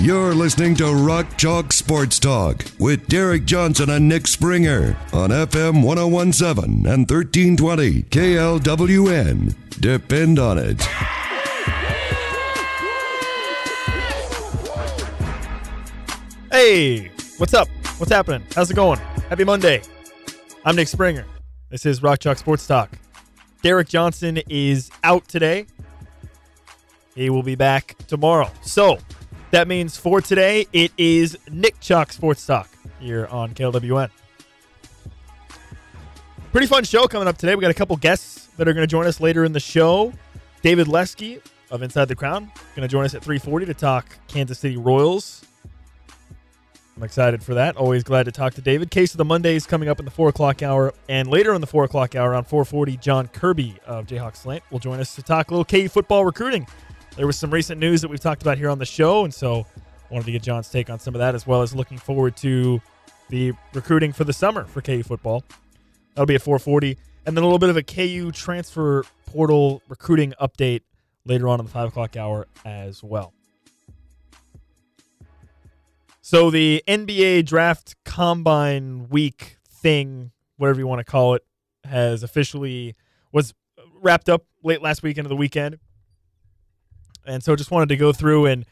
You're listening to Rock Chalk Sports Talk with Derek Johnson and Nick Springer on FM 1017 and 1320 KLWN. Depend on it. Hey, what's up? What's happening? How's it going? Happy Monday. I'm Nick Springer. This is Rock Chalk Sports Talk. Derek Johnson is out today. He will be back tomorrow. So that means for today, it is Nick Chalk Sports Talk here on KLWN. Pretty fun show coming up today. We got a couple guests that are going to join us later in the show. David Lesky of Inside the Crown going to join us at 3:40 to talk Kansas City Royals. I'm excited for that. Always glad to talk to David. Case of the Mondays coming up in the four o'clock hour, and later in the four o'clock hour on 4:40, Jon Kirby of Jayhawk Slant will join us to talk a little KU football recruiting. There was some recent news that we've talked about here on the show, and so wanted to get Jon's take on some of that, as well as looking forward to the recruiting for the summer for KU football. That'll be at 4:40, and then a little bit of a KU transfer portal recruiting update later on in the five o'clock hour as well. So the NBA draft combine week thing, whatever you want to call it, has officially was wrapped up late last week into the weekend. And so just wanted to go through and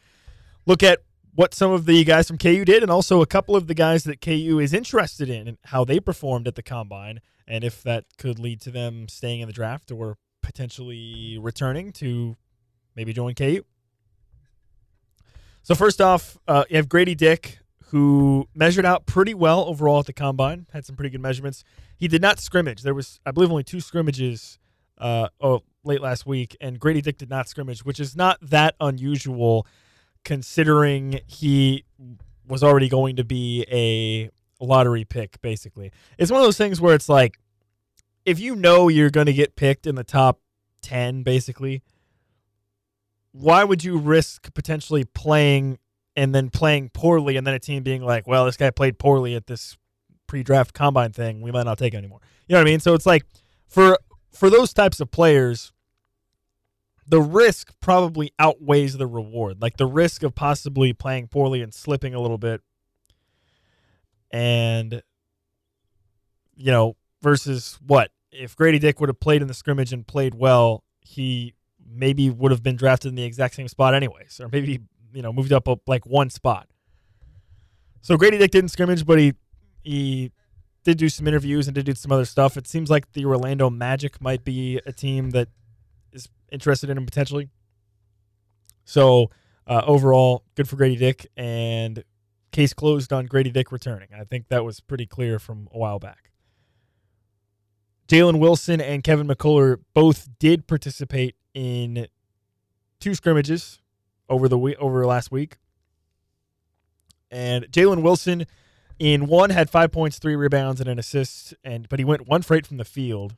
look at what some of the guys from KU did and also a couple of the guys that KU is interested in and how they performed at the combine and if that could lead to them staying in the draft or potentially returning to maybe join KU. So first off, uh, you have Grady Dick, who measured out pretty well overall at the combine. Had some pretty good measurements. He did not scrimmage. There was, I believe, only two scrimmages. Uh, oh, late last week, and Grady Dick did not scrimmage, which is not that unusual, considering he was already going to be a lottery pick. Basically, it's one of those things where it's like, if you know you're going to get picked in the top ten, basically why would you risk potentially playing and then playing poorly and then a team being like, well, this guy played poorly at this pre-draft combine thing. We might not take him anymore. You know what I mean? So it's like for for those types of players, the risk probably outweighs the reward. Like the risk of possibly playing poorly and slipping a little bit and you know, versus what? If Grady Dick would have played in the scrimmage and played well, he maybe would have been drafted in the exact same spot anyways, or maybe you know moved up a, like one spot. So Grady Dick didn't scrimmage, but he he did do some interviews and did do some other stuff. It seems like the Orlando Magic might be a team that is interested in him potentially. So uh, overall, good for Grady Dick, and case closed on Grady Dick returning. I think that was pretty clear from a while back. Jalen Wilson and Kevin McCullar both did participate in two scrimmages over the week, over last week. And Jalen Wilson in one had five points, three rebounds, and an assist, and but he went one for eight from the field,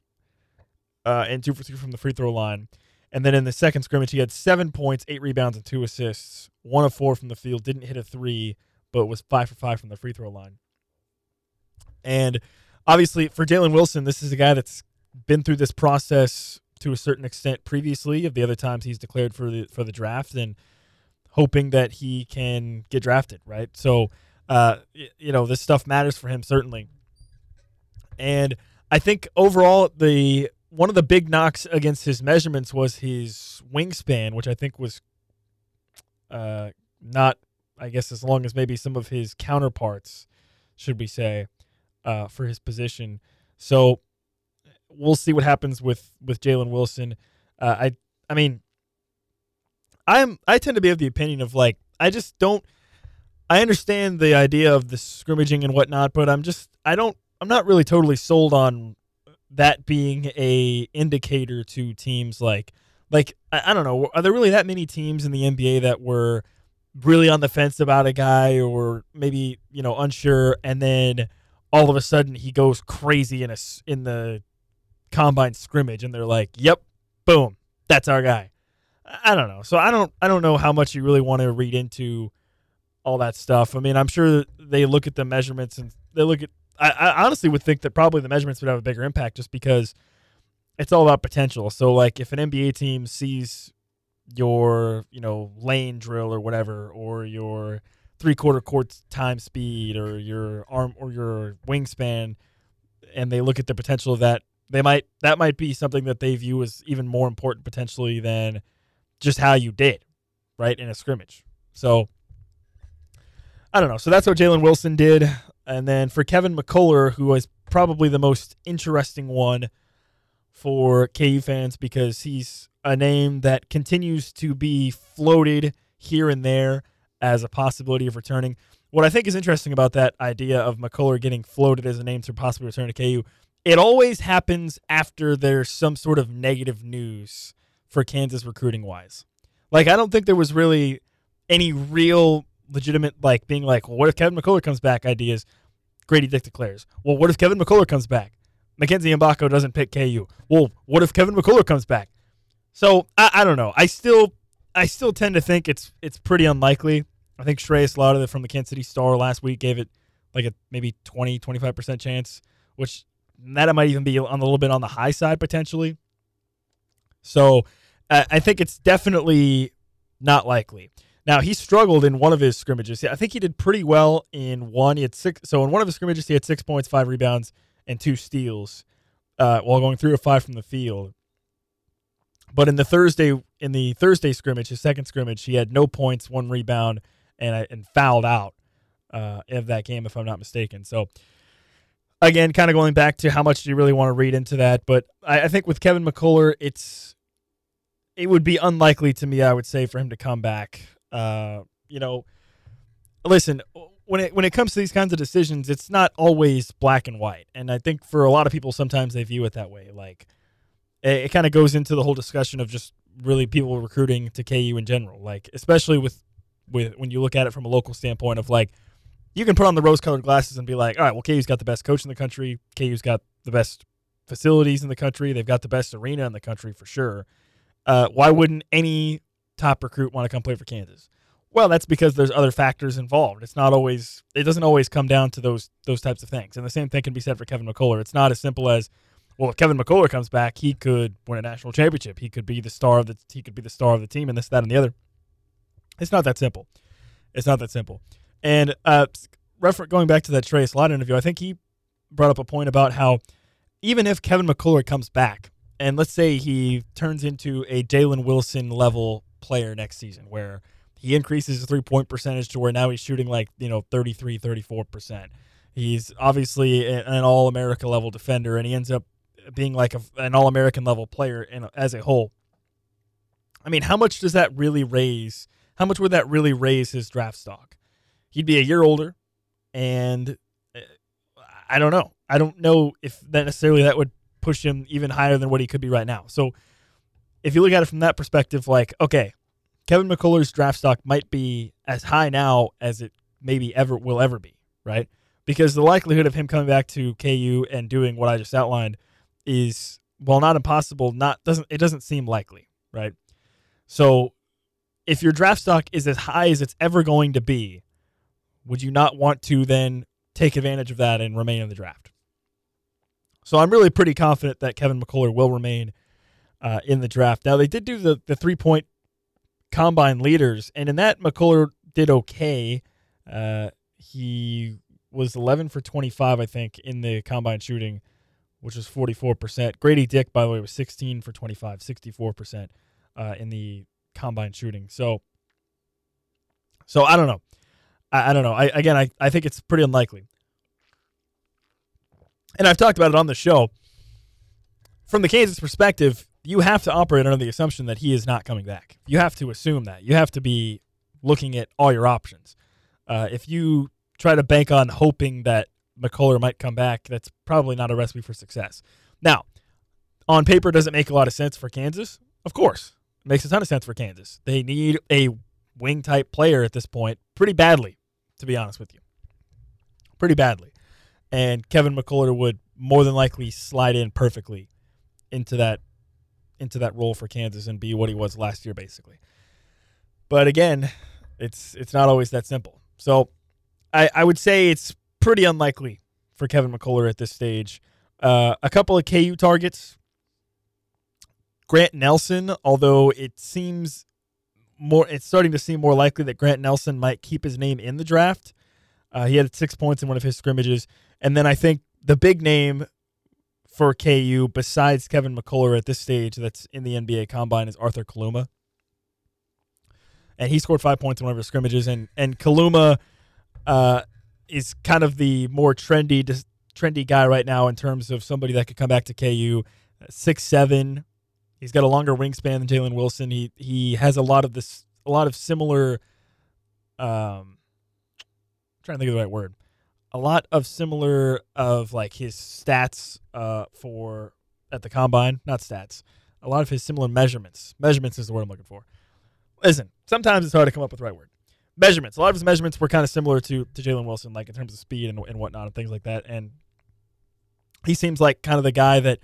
uh, and two for two from the free throw line. And then in the second scrimmage, he had seven points, eight rebounds, and two assists. One of four from the field, didn't hit a three, but was five for five from the free throw line. And obviously, for Jalen Wilson, this is a guy that's been through this process to a certain extent previously of the other times he's declared for the for the draft and hoping that he can get drafted, right? So, uh, you know, this stuff matters for him certainly. And I think overall, the one of the big knocks against his measurements was his wingspan, which I think was uh, not, I guess, as long as maybe some of his counterparts, should we say, uh, for his position. So we'll see what happens with with Jalen Wilson. Uh, I I mean, I'm I tend to be of the opinion of like I just don't. I understand the idea of the scrimmaging and whatnot, but I'm just I don't I'm not really totally sold on that being a indicator to teams like like I, I don't know are there really that many teams in the NBA that were really on the fence about a guy or maybe you know unsure, and then all of a sudden he goes crazy in a in the combine scrimmage, and they're like, "Yep, boom, that's our guy." I I don't know. So I don't I don't know how much you really want to read into all that stuff. I mean, I'm sure they look at the measurements and they look at. I, I honestly would think that probably the measurements would have a bigger impact just because it's all about potential. So like if an NBA team sees your you know lane drill or whatever, or your three quarter court time speed, or your arm or your wingspan, and they look at the potential of that, they might that might be something that they view as even more important potentially than just how you did, right in a scrimmage. So I don't know. So that's what Jalen Wilson did, and then for Kevin McCullar, who was probably the most interesting one for KU fans because he's a name that continues to be floated here and there as a possibility of returning. What I think is interesting about that idea of McCullar getting floated as a name to possibly return to KU, it always happens after there's some sort of negative news for Kansas recruiting wise. Like I don't think there was really any real legitimate like being like, well, what if Kevin McCullar comes back? Ideas. Grady Dick declares. Well, what if Kevin McCullar comes back? Mackenzie Mgbako doesn't pick KU. Well, what if Kevin McCullar comes back? So I, I don't know. I still I still tend to think it's it's pretty unlikely. I think Shreyas Laddha from the Kansas City Star last week gave it like a maybe 20, 25% chance, which that might even be on a little bit on the high side potentially. So uh, I think it's definitely not likely. Now he struggled in one of his scrimmages. I think he did pretty well in one. He had six. So in one of his scrimmages, he had six points, five rebounds, and two steals, uh, while going three or five from the field. But in the Thursday in the Thursday scrimmage, his second scrimmage, he had no points, one rebound, and and fouled out uh, of that game, if I'm not mistaken. So again, kind of going back to how much do you really want to read into that? But I, I think with Kevin McCullar, it's it would be unlikely to me, I would say, for him to come back. Uh, you know, listen, when it when it comes to these kinds of decisions, it's not always black and white, and I think for a lot of people, sometimes they view it that way. Like it, it kind of goes into the whole discussion of just really people recruiting to KU in general, like especially with with when you look at it from a local standpoint of like you can put on the rose colored glasses and be like, all right, well, KU's got the best coach in the country, KU's got the best facilities in the country, they've got the best arena in the country for sure. Uh, why wouldn't any top recruit want to come play for Kansas? Well, that's because there's other factors involved. It's not always it doesn't always come down to those those types of things. And the same thing can be said for Kevin McCullar. It's not as simple as well, if Kevin McCullar comes back, he could win a national championship. He could be the star of the he could be the star of the team and this, that, and the other. It's not that simple. It's not that simple. And uh, refer- going back to that Trey Slot interview, I think he brought up a point about how even if Kevin McCullar comes back, and let's say he turns into a Jalen Wilson level player next season, where he increases his three point percentage to where now he's shooting like, you know, 33, 34%. He's obviously an all America level defender, and he ends up being like a, an all American level player in, as a whole. I mean, how much does that really raise? How much would that really raise his draft stock? He'd be a year older, and uh, I don't know. I don't know if that necessarily that would push him even higher than what he could be right now. So, if you look at it from that perspective, like, okay, Kevin McCullar's draft stock might be as high now as it maybe ever will ever be, right? Because the likelihood of him coming back to KU and doing what I just outlined is, well, not impossible. Not doesn't it doesn't seem likely, right? So, if your draft stock is as high as it's ever going to be, would you not want to then take advantage of that and remain in the draft? So I'm really pretty confident that Kevin McCullough will remain uh, in the draft. Now they did do the the three point combine leaders, and in that McCullar did okay. Uh, he was 11 for 25, I think, in the combine shooting, which was 44%. Grady Dick, by the way, was 16 for 25, 64% uh, in the combine shooting. So, so I don't know. I, I don't know. I again, I, I think it's pretty unlikely. And I've talked about it on the show. From the Kansas perspective, you have to operate under the assumption that he is not coming back. You have to assume that. You have to be looking at all your options. Uh, if you try to bank on hoping that McCullar might come back, that's probably not a recipe for success. Now, on paper, does it make a lot of sense for Kansas? Of course. It makes a ton of sense for Kansas. They need a wing type player at this point pretty badly, to be honest with you. Pretty badly. And Kevin McCullar would more than likely slide in perfectly into that into that role for Kansas and be what he was last year basically. But again, it's it's not always that simple. So I, I would say it's pretty unlikely for Kevin McCullar at this stage. Uh, a couple of KU targets. Grant Nelson, although it seems more, it's starting to seem more likely that Grant Nelson might keep his name in the draft. Uh, he had six points in one of his scrimmages, and then I think the big name for KU besides Kevin McCullar at this stage that's in the NBA Combine is Arthur Kaluma, and he scored five points in one of his scrimmages, and and Kaluma uh, is kind of the more trendy trendy guy right now in terms of somebody that could come back to KU. Six seven, he's got a longer wingspan than Jalen Wilson. He he has a lot of this, a lot of similar. Um, I'm trying to think of the right word. A lot of similar of like his stats uh for at the combine, not stats. A lot of his similar measurements. Measurements is the word I'm looking for. Listen, sometimes it's hard to come up with the right word measurements. A lot of his measurements were kind of similar to to Jalen Wilson, like in terms of speed and, and whatnot and things like that. And he seems like kind of the guy that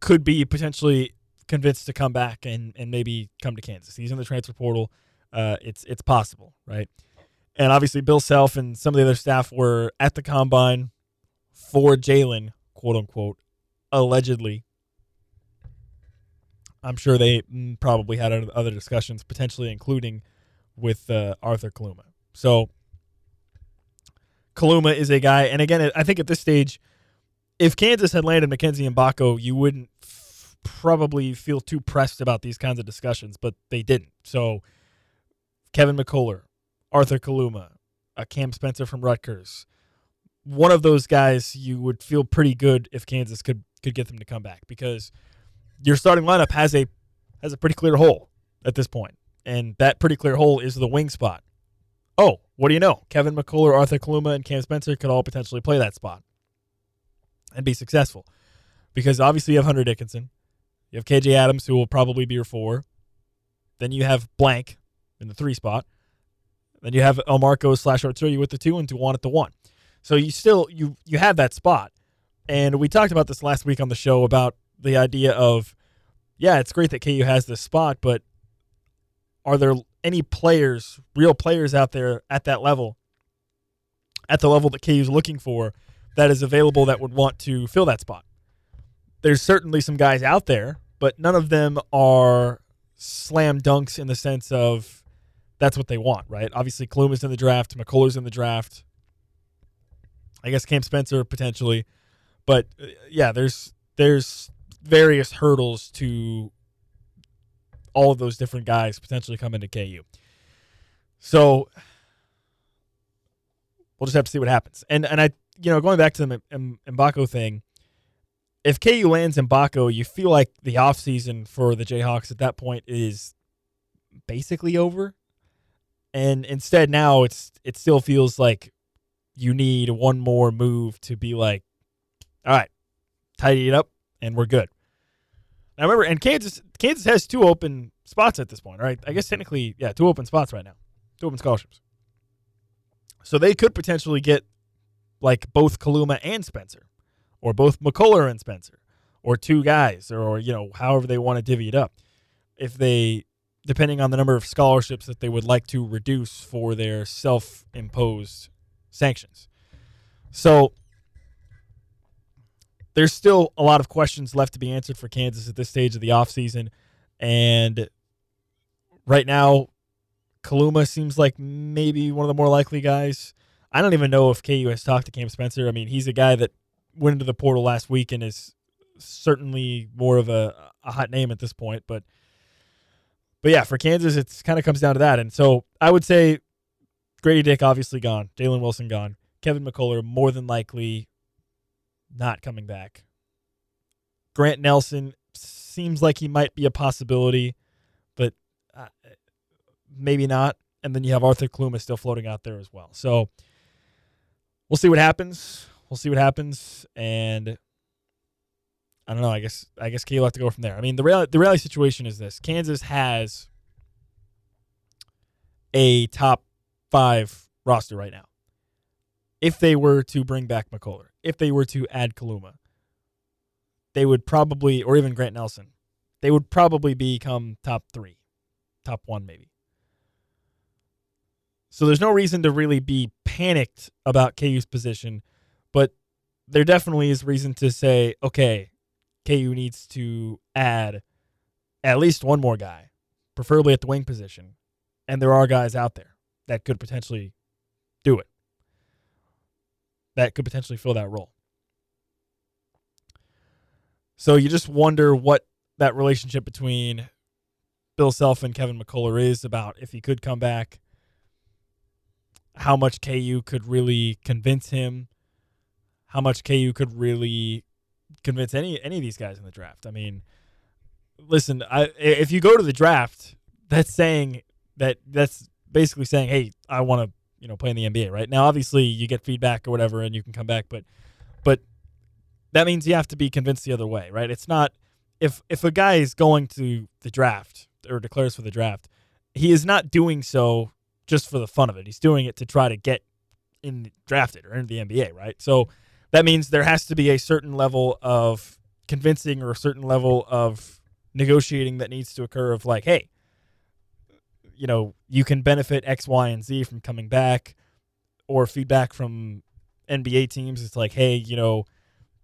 could be potentially convinced to come back and and maybe come to Kansas. He's in the transfer portal. Uh, it's it's possible, right? And obviously, Bill Self and some of the other staff were at the combine for Jalen, quote unquote, allegedly. I'm sure they mm, probably had other discussions, potentially including with uh, Arthur Kaluma. So Kaluma is a guy, and again, I think at this stage, if Kansas had landed Mackenzie Mgbako, you wouldn't f- probably feel too pressed about these kinds of discussions, but they didn't. So Kevin McCullar, Arthur Kaluma, Cam Spencer from Rutgers, one of those guys you would feel pretty good if Kansas could could get them to come back because your starting lineup has a has a pretty clear hole at this point and that pretty clear hole is the wing spot. Oh, what do you know? Kevin McCullar, Arthur Kaluma, and Cam Spencer could all potentially play that spot and be successful. Because obviously you have Hunter Dickinson. You have KJ Adams, who will probably be your four. Then you have blank in the three spot. Then you have Elmarko slash Arterio with the two and Dajuan at the one. So you still you you have that spot. And we talked about this last week on the show about the idea of, yeah, it's great that KU has this spot, but are there any players, real players out there at that level, at the level that KU is looking for, that is available that would want to fill that spot? There's certainly some guys out there, but none of them are slam dunks in the sense of that's what they want, right? Obviously, Kaluma's in the draft, McCullar's in the draft. I guess Cam Spencer potentially, but uh, yeah, there's there's various hurdles to all of those different guys potentially come into KU. So we'll just have to see what happens. And and I, you know, going back to the M- Mgbako thing, if KU lands Mgbako, you feel like the offseason for the Jayhawks at that point is basically over. And instead now it's it still feels like you need one more move to be like, all right, tidy it up and we're good. Now remember, and Kansas Kansas has two open spots at this point, right? I guess technically, yeah, two open spots right now, two open scholarships. So they could potentially get like both Kaluma and Spencer, or both McCullar and Spencer, or two guys, or, or you know, however they want to divvy it up. If they, depending on the number of scholarships that they would like to reduce for their self-imposed sanctions. So there's still a lot of questions left to be answered for Kansas at this stage of the offseason. And right now, Kaluma seems like maybe one of the more likely guys. I don't even know if KU has talked to Cam Spencer. I mean, he's a guy that went into the portal last week and is certainly more of a, a hot name at this point. But but yeah, for Kansas, it kind of comes down to that. And so I would say Grady Dick obviously gone, Jalen Wilson gone, Kevin McCullar more than likely not coming back. Grant Nelson seems like he might be a possibility, but uh, maybe not. And then you have Arthur Kaluma still floating out there as well. So we'll see what happens. We'll see what happens, and I don't know. I guess I guess will have to go from there. I mean, the real the reality situation is this: Kansas has a top five roster right now. If they were to bring back McCullar, if they were to add Kaluma, they would probably, or even Grant Nelson, they would probably become top three, top one maybe. So there's no reason to really be panicked about KU's position, but there definitely is reason to say, okay, KU needs to add at least one more guy, preferably at the wing position. And there are guys out there that could potentially do it, that could potentially fill that role. So you just wonder what that relationship between Bill Self and Kevin McCullar is about if he could come back, how much KU could really convince him, how much KU could really convince any any of these guys in the draft. I mean, listen, I, if you go to the draft, that's saying that that's basically saying, hey, I want to you know play in the NBA. Right now, obviously, you get feedback or whatever, and you can come back, but but that means you have to be convinced the other way, right? It's not if if a guy is going to the draft or declares for the draft, he is not doing so just for the fun of it. He's doing it to try to get in drafted or into the NBA, right? So that means there has to be a certain level of convincing or a certain level of negotiating that needs to occur of like, hey, you know, you can benefit X, Y, and Z from coming back, or feedback from NBA teams. It's like, hey, you know,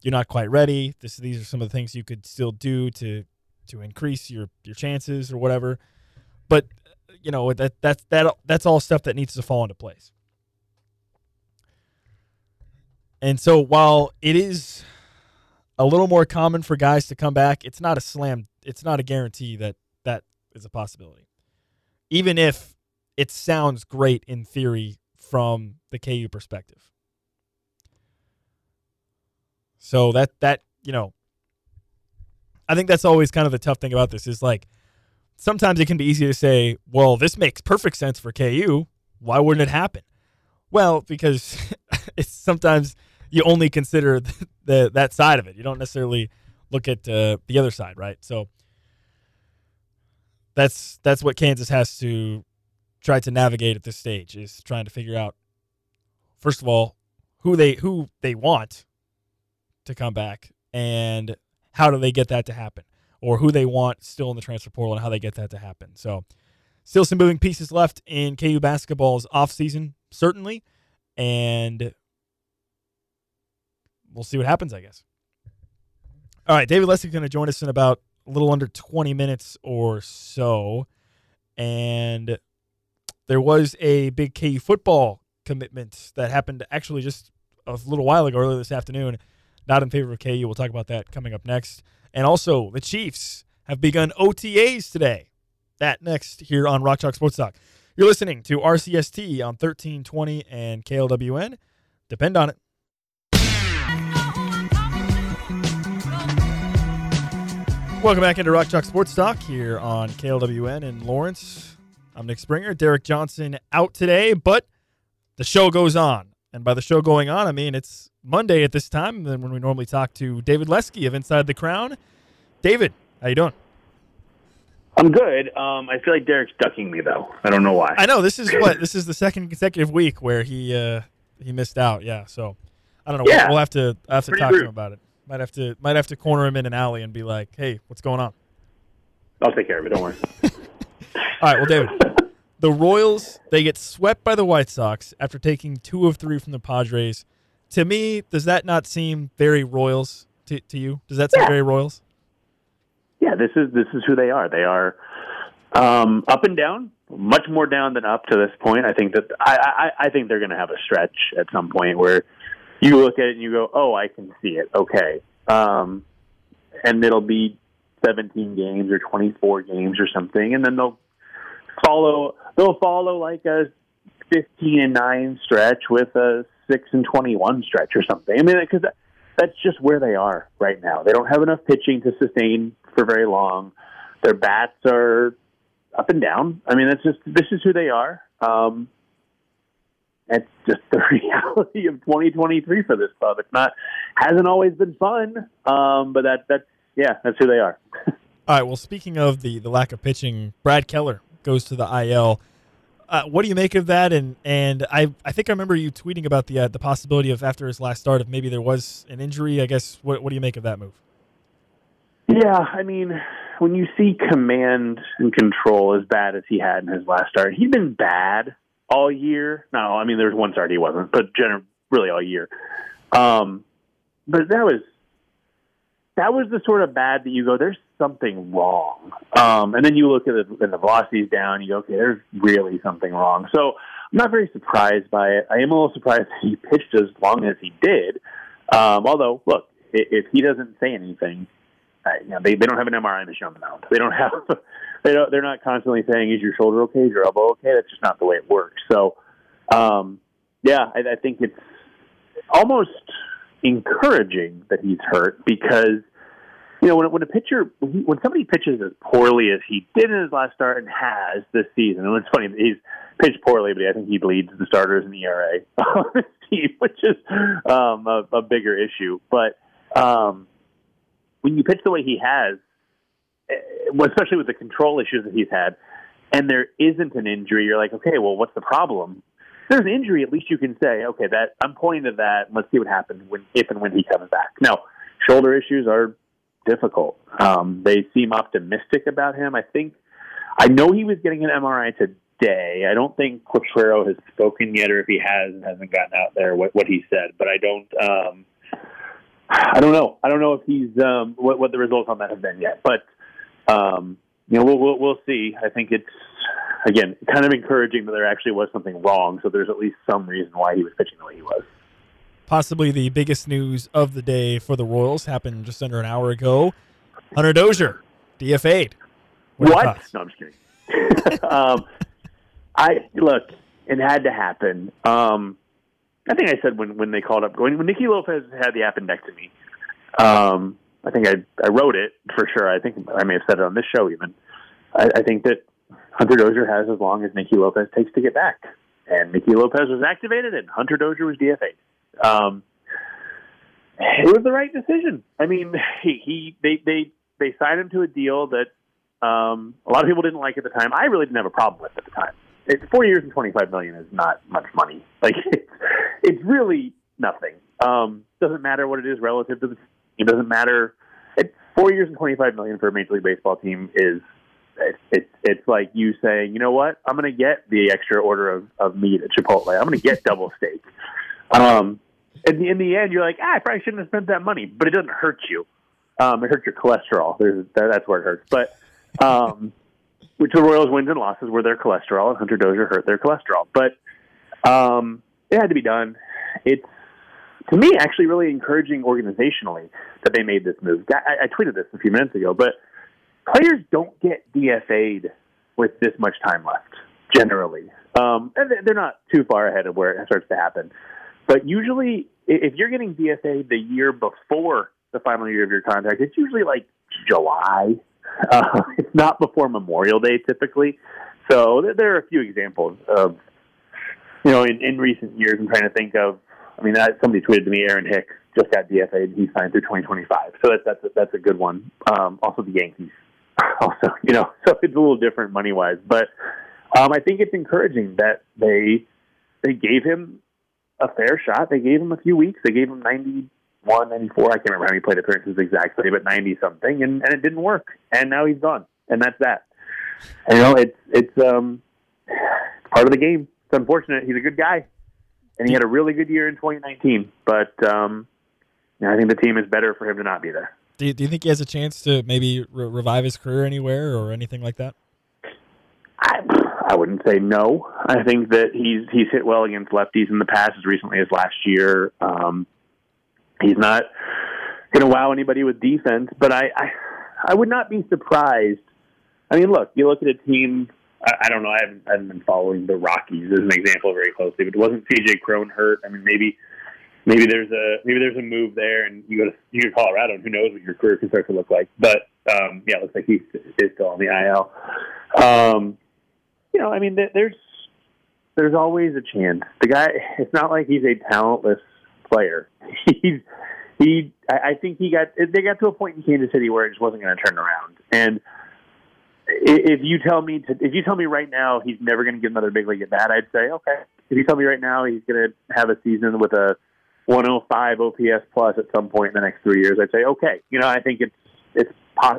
you're not quite ready. This these are some of the things you could still do to to increase your your chances or whatever. But you know that that's that that's all stuff that needs to fall into place. And so while it is a little more common for guys to come back, it's not a slam. It's not a guarantee that that is a possibility. Even if it sounds great in theory from the KU perspective. So that that you know, I think that's always kind of the tough thing about this is like sometimes it can be easy to say, well, this makes perfect sense for KU. Why wouldn't it happen? Well, because it's sometimes you only consider the, the, that side of it. You don't necessarily look at uh, the other side, right? So that's that's what Kansas has to try to navigate at this stage is trying to figure out first of all who they who they want to come back and how do they get that to happen or who they want still in the transfer portal and how they get that to happen. So still some moving pieces left in KU basketball's offseason, certainly. And we'll see what happens, I guess. All right, David Lesky's going to join us in about a little under 20 minutes or so. And there was a big KU football commitment that happened actually just a little while ago, earlier this afternoon not in favor of KU. We'll talk about that coming up next. And also, the Chiefs have begun OTAs today. That next here on Rock Chalk Sports Talk. You're listening to RCST on 1320 and KLWN. Depend on it. Welcome back into Rock Chalk Sports Talk here on KLWN in Lawrence. I'm Nick Springer. Derek Johnson out today, but the show goes on. And by the show going on, I mean it's Monday at this time than when we normally talk to David Lesky of Inside the Crown. David, how you doing? I'm good. Um, I feel like Derek's ducking me though. I don't know why. I know this is what this is the second consecutive week where he uh, he missed out. Yeah, so I don't know. Yeah. We'll, we'll have to I have to Pretty talk to him about it. Might have to might have to corner him in an alley and be like, "Hey, what's going on?" I'll take care of it. Don't worry. All right, well, David, the Royals they get swept by the White Sox after taking two of three from the Padres. To me, does that not seem very Royals to, to you? Does that seem Yeah. very Royals? yeah, this is this is who they are. They are um, up and down, much more down than up to this point. I think that I I, I think they're going to have a stretch at some point where you look at it and you go, oh, I can see it. Okay, um, and it'll be 17 games or 24 games or something, and then they'll follow they'll follow like a 15 and 9 stretch with a 6 and 21 stretch or something. I mean, because that, that's just where they are right now. They don't have enough pitching to sustain for very long. Their bats are up and down. I mean, that's just this is who they are. Um, it's just the reality of 2023 for this club. It's not hasn't always been fun, um, but that that's yeah, that's who they are. All right. Well, speaking of the the lack of pitching, Brad Keller goes to the IL. Uh, what do you make of that? And and I I think I remember you tweeting about the uh, the possibility of after his last start, if maybe there was an injury. I guess what what do you make of that move? Yeah, I mean, when you see command and control as bad as he had in his last start, he's been bad all year. No, I mean, there was one start he wasn't, but generally, really all year. Um, but that was that was the sort of bad that you go, there's something wrong. Um, and then you look at and the velocity's down, you go, okay, there's really something wrong. So I'm not very surprised by it. I am a little surprised that he pitched as long as he did. Um, although, look, if he doesn't say anything, uh, you know, they, they don't have an MRI machine on the mound. They don't have, they don't, they're not constantly saying, is your shoulder okay? Is your elbow okay? That's just not the way it works. So, um, yeah, I, I think it's almost encouraging that he's hurt because you know when when a pitcher when, he, when somebody pitches as poorly as he did in his last start and has this season, and it's funny he's pitched poorly, but I think he leads the starters in the ERA on his team, which is um, a, a bigger issue. But um, when you pitch the way he has, especially with the control issues that he's had, and there isn't an injury, you're like, okay, well, what's the problem? there's an injury, at least you can say, okay, that I'm pointing to that. Let's see what happens when, if and when he comes back. Now, shoulder issues are difficult. Um, they seem optimistic about him. I think I know he was getting an MRI today. I don't think Quatraro has spoken yet, or if he has, hasn't gotten out there what, what he said. But I don't. Um, I don't know. I don't know if he's um, what, what the results on that have been yet. But um, you know, we'll, we'll we'll see. I think it's again, kind of encouraging that there actually was something wrong. So there's at least some reason why he was pitching the way he was. Possibly the biggest news of the day for the Royals happened just under an hour ago. Hunter Dozier, DFA'd. What? what? No, I'm just kidding. um, I look, it had to happen. Um, I think I said when when they called up when, when Nicky Lopez had the appendectomy. Um, I think I I wrote it for sure. I think I may have said it on this show even. I, I think that Hunter Dozier has as long as Nicky Lopez takes to get back. And Nicky Lopez was activated, and Hunter Dozier was DFA. Um, it was the right decision. I mean, he, he they they they signed him to a deal that um, a lot of people didn't like at the time. I really didn't have a problem with at the time. It's four years and twenty five million is not much money. Like it's it's really nothing. Um, doesn't matter what it is relative to the. It doesn't matter. It, four years and twenty five million for a major league baseball team is it's it's it's like you saying, you know what, I'm going to get the extra order of, of meat at Chipotle. I'm going to get double steak. Um, in the in the end, you're like, ah, I probably shouldn't have spent that money, but it doesn't hurt you. Um, it hurts your cholesterol. There's that's where it hurts. But um, which the Royals' wins and losses were their cholesterol, and Hunter Dozier hurt their cholesterol. But um, it had to be done. It's to me actually really encouraging organizationally that they made this move. I, I tweeted this a few minutes ago, but players don't get DFA'd with this much time left generally, um, and they're not too far ahead of where it starts to happen. But usually, if you're getting DFA'd the year before the final year of your contract, it's usually like July. Uh, it's not before Memorial Day typically. So there are a few examples of, you know, in, in recent years. I'm trying to think of. I mean, that, somebody tweeted to me, Aaron Hicks just got DFA'd. He signed through 2025. So that's that's a, that's a good one. Um, also, the Yankees also, you know, so it's a little different money wise. But um, I think it's encouraging that they they gave him a fair shot. They gave him a few weeks. They gave him 91, 94. I can't remember how many plate appearances exactly, but 90 something, and, and it didn't work. And now he's gone, and that's that. And, you know, it's it's um part of the game. It's unfortunate. He's a good guy, and he had a really good year in 2019. But um, I think the team is better for him to not be there. Do you, do you think he has a chance to maybe re- revive his career anywhere or anything like that? I, I wouldn't say no. I think that he's he's hit well against lefties in the past, as recently as last year. Um, he's not going to wow anybody with defense, but I, I I would not be surprised. I mean, look, you look at a team. I, I don't know. I haven't, I haven't been following the Rockies as an example very closely, but wasn't CJ Cron hurt? I mean, maybe maybe there's a maybe there's a move there, and you go to you go to Colorado, and who knows what your career can start to look like. But um, yeah, it looks like he is still on the IL. Um, you know, I mean, there's there's always a chance. The guy, it's not like he's a talentless player. He's he. I, I think he got they got to a point in Kansas City where it just wasn't going to turn around, and if you tell me to, if you tell me right now he's never going to get another big league at bat, I'd say okay. If you tell me right now he's going to have a season with a 105 OPS plus at some point in the next three years, I'd say okay. You know, I think it's it's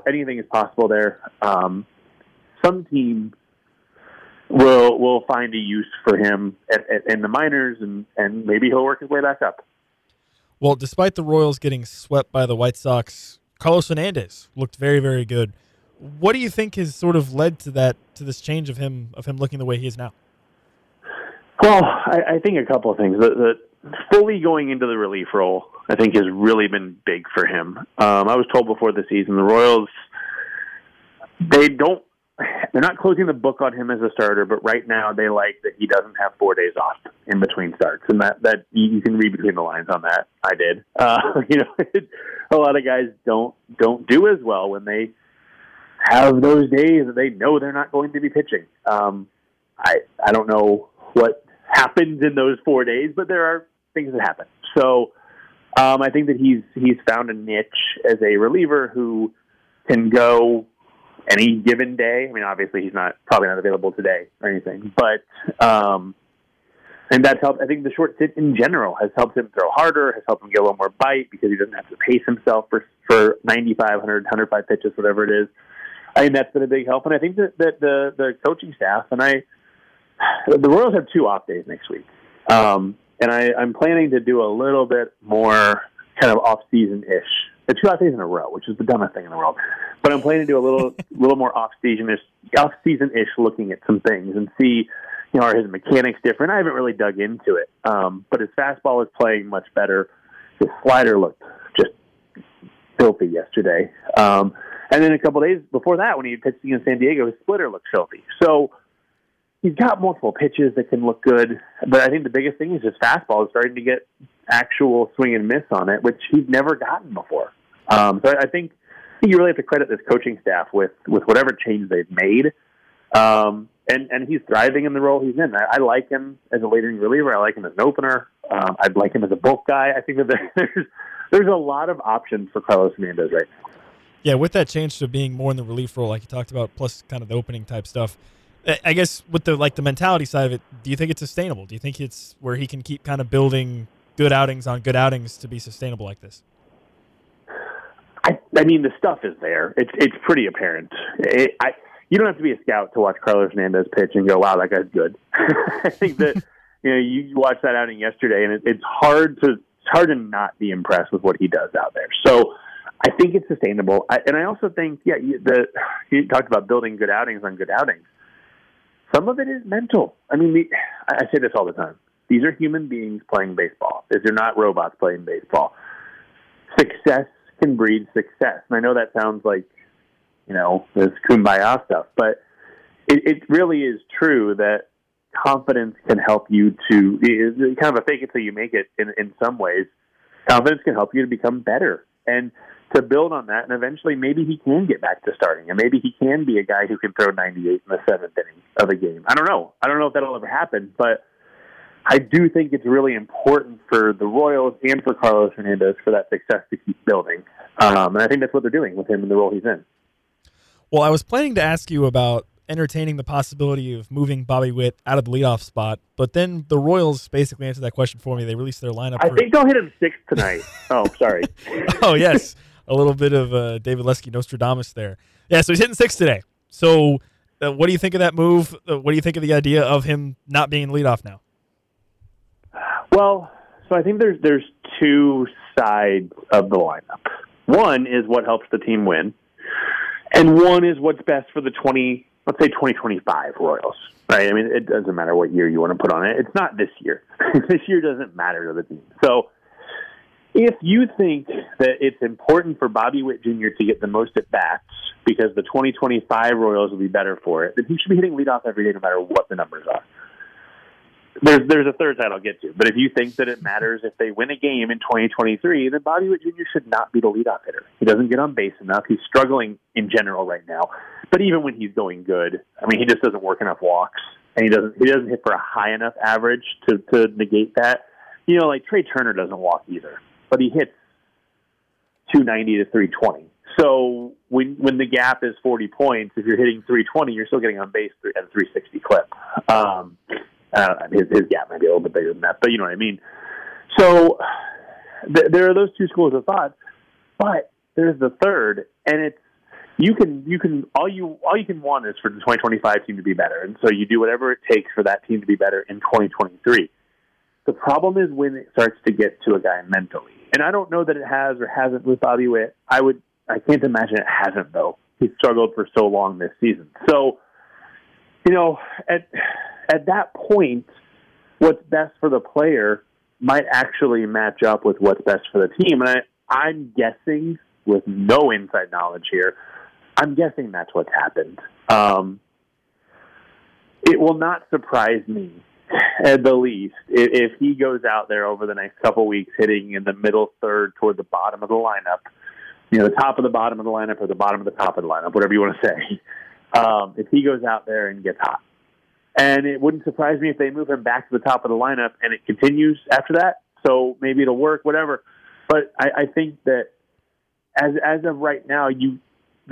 anything is possible there. Um, some team will will find a use for him at, at, in the minors, and and maybe he'll work his way back up. Well, despite the Royals getting swept by the White Sox, Carlos Hernandez looked very very good. What do you think has sort of led to that to this change of him of him looking the way he is now? Well, I, I think a couple of things. The, the fully going into the relief role, I think, has really been big for him. Um, I was told before the season the Royals they don't they're not closing the book on him as a starter, but right now they like that he doesn't have four days off in between starts, and that that you can read between the lines on that. I did. Uh, you know, a lot of guys don't don't do as well when they have those days that they know they're not going to be pitching. Um, I I don't know what happens in those four days, but there are things that happen. So um, I think that he's he's found a niche as a reliever who can go any given day. I mean, obviously he's not probably not available today or anything, but um, and that's helped. I think the short sit in general has helped him throw harder, has helped him get a little more bite because he doesn't have to pace himself for for 95, 100, 105 pitches, whatever it is. I think that's been a big help, and I think that, that the the coaching staff and I, the Royals have two off days next week, um, and I, I'm planning to do a little bit more kind of off season ish the two off days in a row, which is the dumbest thing in the world. But I'm planning to do a little little more off season ish off season ish looking at some things and see, you know, are his mechanics different? I haven't really dug into it. Um, but his fastball is playing much better. His slider looked just filthy yesterday. Um, and then a couple days before that, when he pitched against San Diego, his splitter looked filthy. So he's got multiple pitches that can look good, but I think the biggest thing is his fastball is starting to get actual swing and miss on it, which he's never gotten before. Um, so I think, you really have to credit this coaching staff with with whatever change they've made. Um, and and he's thriving in the role he's in. I, I like him as a leading reliever. I like him as an opener. Um, I'd like him as a bulk guy. I think that there's there's a lot of options for Carlos Hernandez right now. Yeah, with that change to being more in the relief role, like you talked about, plus kind of the opening type stuff. I guess with the like the mentality side of it, do you think it's sustainable? Do you think it's where he can keep kind of building good outings on good outings to be sustainable like this? I, I mean, the stuff is there. It's it's pretty apparent. It, I, you don't have to be a scout to watch Carlos Hernandez pitch and go, "Wow, that guy's good." I think that you know you, watched that outing yesterday, and it, it's hard to it's hard to not be impressed with what he does out there. So I think it's sustainable, I, and I also think, yeah, you, the you talked about building good outings on good outings. Some of it is mental. I mean, the, I say this all the time. These are human beings playing baseball. These are not robots playing baseball. Success can breed success. And I know that sounds like, you know, this kumbaya stuff, but it, it really is true that confidence can help you to kind of a fake it till you make it in, in some ways. Confidence can help you to become better and to build on that. And eventually, maybe he can get back to starting, and maybe he can be a guy who can throw 98 in the seventh inning of a game. I don't know. I don't know if that'll ever happen, but I do think it's really important for the Royals and for Carlos Hernandez for that success to keep building. Um, and I think that's what they're doing with him in the role he's in. Well, I was planning to ask you about entertaining the possibility of moving Bobby Witt out of the leadoff spot, but then the Royals basically answered that question for me. They released their lineup. I think they'll hit him sixth tonight. oh, sorry. oh, yes. A little bit of uh, David Lesky Nostradamus there. Yeah, so he's hitting six today. So, uh, what do you think of that move? Uh, what do you think of the idea of him not being leadoff now? Well, so I think there's there's two sides of the lineup. One is what helps the team win, and one is what's best for the twenty let's say 2025 Royals, right? I mean, it doesn't matter what year you want to put on it. It's not this year. this year doesn't matter to the team. So if you think that it's important for Bobby Witt Jr. to get the most at bats because the 2025 Royals will be better for it, then he should be hitting leadoff every day no matter what the numbers are there's there's a third side I'll get to. But if you think that it matters if they win a game in 2023, then Bobby Witt Jr. should not be the leadoff hitter. He doesn't get on base enough. He's struggling in general right now. But even when he's going good, I mean, he just doesn't work enough walks, and he doesn't he doesn't hit for a high enough average to to negate that. You know, like Trea Turner doesn't walk either, but he hits 290 to 320. So when when the gap is 40 points, if you're hitting 320, you're still getting on base at a 360 clip. Um, uh, his, his gap might be a little bit bigger than that, but you know what I mean. So th- there are those two schools of thought, but there's the third, and it's you can you can all you all you can want is for the 2025 team to be better, and so you do whatever it takes for that team to be better in 2023. The problem is when it starts to get to a guy mentally, and I don't know that it has or hasn't with Bobby Witt. I would I can't imagine it hasn't though. He's struggled for so long this season, so you know at at that point, what's best for the player might actually match up with what's best for the team, and I I'm guessing with no inside knowledge here I'm guessing that's what's happened. Um, it will not surprise me at the least if, if he goes out there over the next couple weeks hitting in the middle third toward the bottom of the lineup, you know, the top of the bottom of the lineup or the bottom of the top of the lineup, whatever you want to say. Um, if he goes out there and gets hot. And it wouldn't surprise me if they move him back to the top of the lineup and it continues after that. So maybe it'll work, whatever. But I, I think that as as of right now, you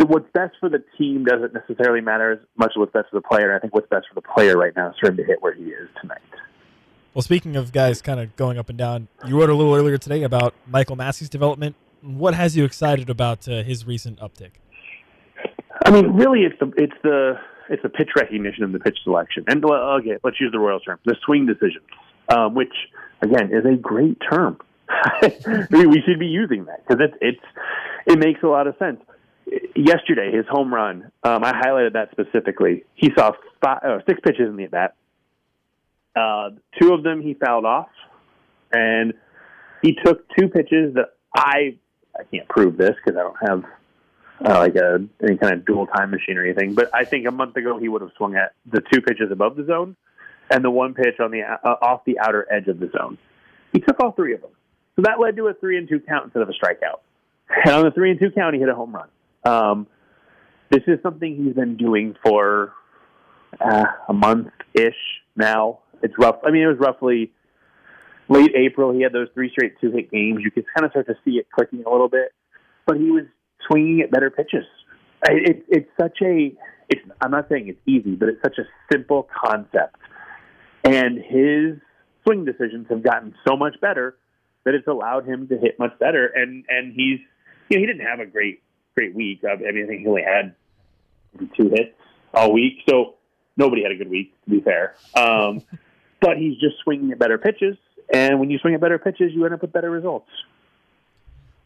what's best for the team doesn't necessarily matter as much as what's best for the player. I think what's best for the player right now is for him to hit where he is tonight. Well, speaking of guys kind of going up and down, you wrote a little earlier today about Michael Massey's development. What has you excited about uh, his recent uptick? I mean, really, it's the it's the it's the pitch recognition and the pitch selection. And okay, let's use the Royals term, the swing decision, um, which again is a great term. we should be using that because it's it's it makes a lot of sense yesterday, his home run, um, I highlighted that specifically. He saw five, oh, six pitches in the at bat. Uh, two of them he fouled off, and he took two pitches that I I can't prove this because I don't have uh, like a any kind of dual time machine or anything. But I think a month ago he would have swung at the two pitches above the zone and the one pitch on the uh, off the outer edge of the zone. He took all three of them, so that led to a three and two count instead of a strikeout. And on the three and two count, he hit a home run. Um, this is something he's been doing for uh, a month ish now. It's rough. I mean, it was roughly late April. He had those three straight two hit games. You could kind of start to see it clicking a little bit, but he was swinging at better pitches. It, it's such a. It's. I'm not saying it's easy, but it's such a simple concept, and his swing decisions have gotten so much better that it's allowed him to hit much better. And and he's. You know, he didn't have a great great week. I mean, I think he only had two hits all week, so nobody had a good week, to be fair. Um, but he's just swinging at better pitches, and when you swing at better pitches, you end up with better results.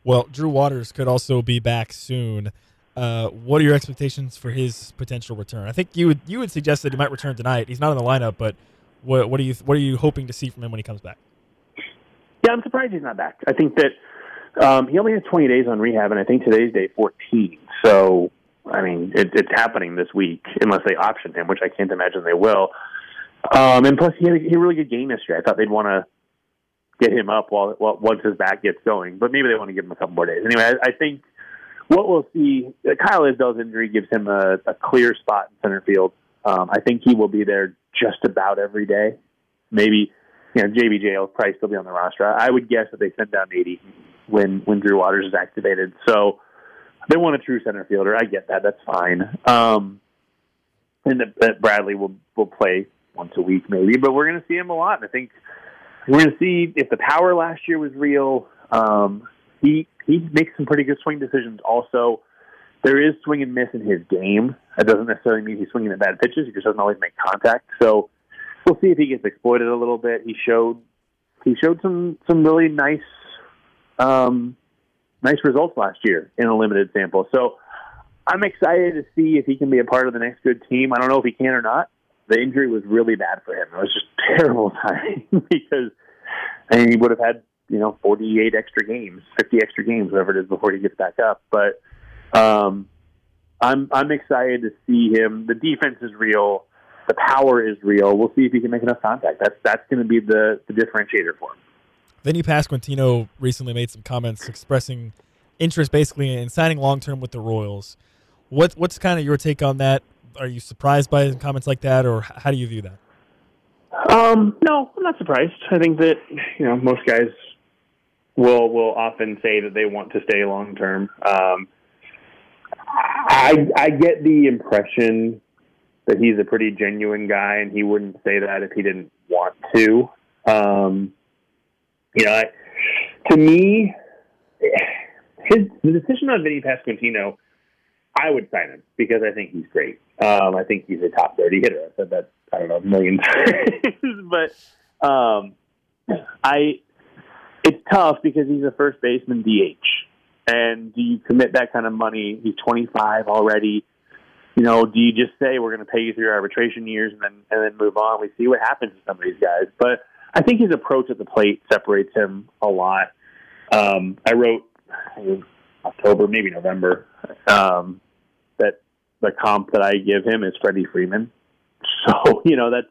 Well, Drew Waters could also be back soon. Uh, what are your expectations for his potential return? I think you would you would suggest that he might return tonight. He's not in the lineup, but what, what are you what are you hoping to see from him when he comes back? Yeah, I'm surprised he's not back. I think that um, he only has 20 days on rehab, and I think today's day 14. So, I mean, it, it's happening this week, unless they option him, which I can't imagine they will. Um, and plus, he had, a, he had a really good game yesterday. I thought they'd want to get him up while, while once his back gets going, but maybe they want to give him a couple more days. Anyway, I, I think what we'll see, Kyle Isbel's injury gives him a, a clear spot in center field. Um, I think he will be there just about every day. Maybe, you know, JBJ will probably still be on the roster. I would guess that they send down Eaton when when Drew Waters is activated. So they want a true center fielder. I get that. That's fine. Um, and that, Bradley will will play once a week maybe, but we're going to see him a lot. And I think we're going to see if the power last year was real. Um, he he makes some pretty good swing decisions. Also, there is swing and miss in his game. That doesn't necessarily mean he's swinging at bad pitches. He just doesn't always make contact. So we'll see if he gets exploited a little bit. He showed he showed some some really nice um, nice results last year in a limited sample. So I'm excited to see if he can be a part of the next good team. I don't know if he can or not. The injury was really bad for him. It was just terrible timing because I mean, he would have had you know 48 extra games, 50 extra games, whatever it is, before he gets back up. But um, I'm I'm excited to see him. The defense is real. The power is real. We'll see if he can make enough contact. That's that's going to be the the differentiator for him. Vinnie Pasquantino recently made some comments expressing interest basically in signing long term with the Royals. What what's kind of your take on that? Are you surprised by comments like that, or how do you view that? Um, no, I'm not surprised. I think that you know most guys will will often say that they want to stay long term. Um, I I get the impression that he's a pretty genuine guy, and he wouldn't say that if he didn't want to. Um, you know, I, to me, his the decision on Vinnie Pasquantino, I would sign him because I think he's great. Um, I think he's a top thirty hitter. I said that I don't know a million times, but um, I it's tough because he's a first baseman DH, and do you commit that kind of money? He's twenty five already. You know, do you just say we're going to pay you through arbitration years and then and then move on? We see what happens to some of these guys, but I think his approach at the plate separates him a lot. Um, I wrote October, maybe November, um, that the comp that I give him is Freddie Freeman. So you know that's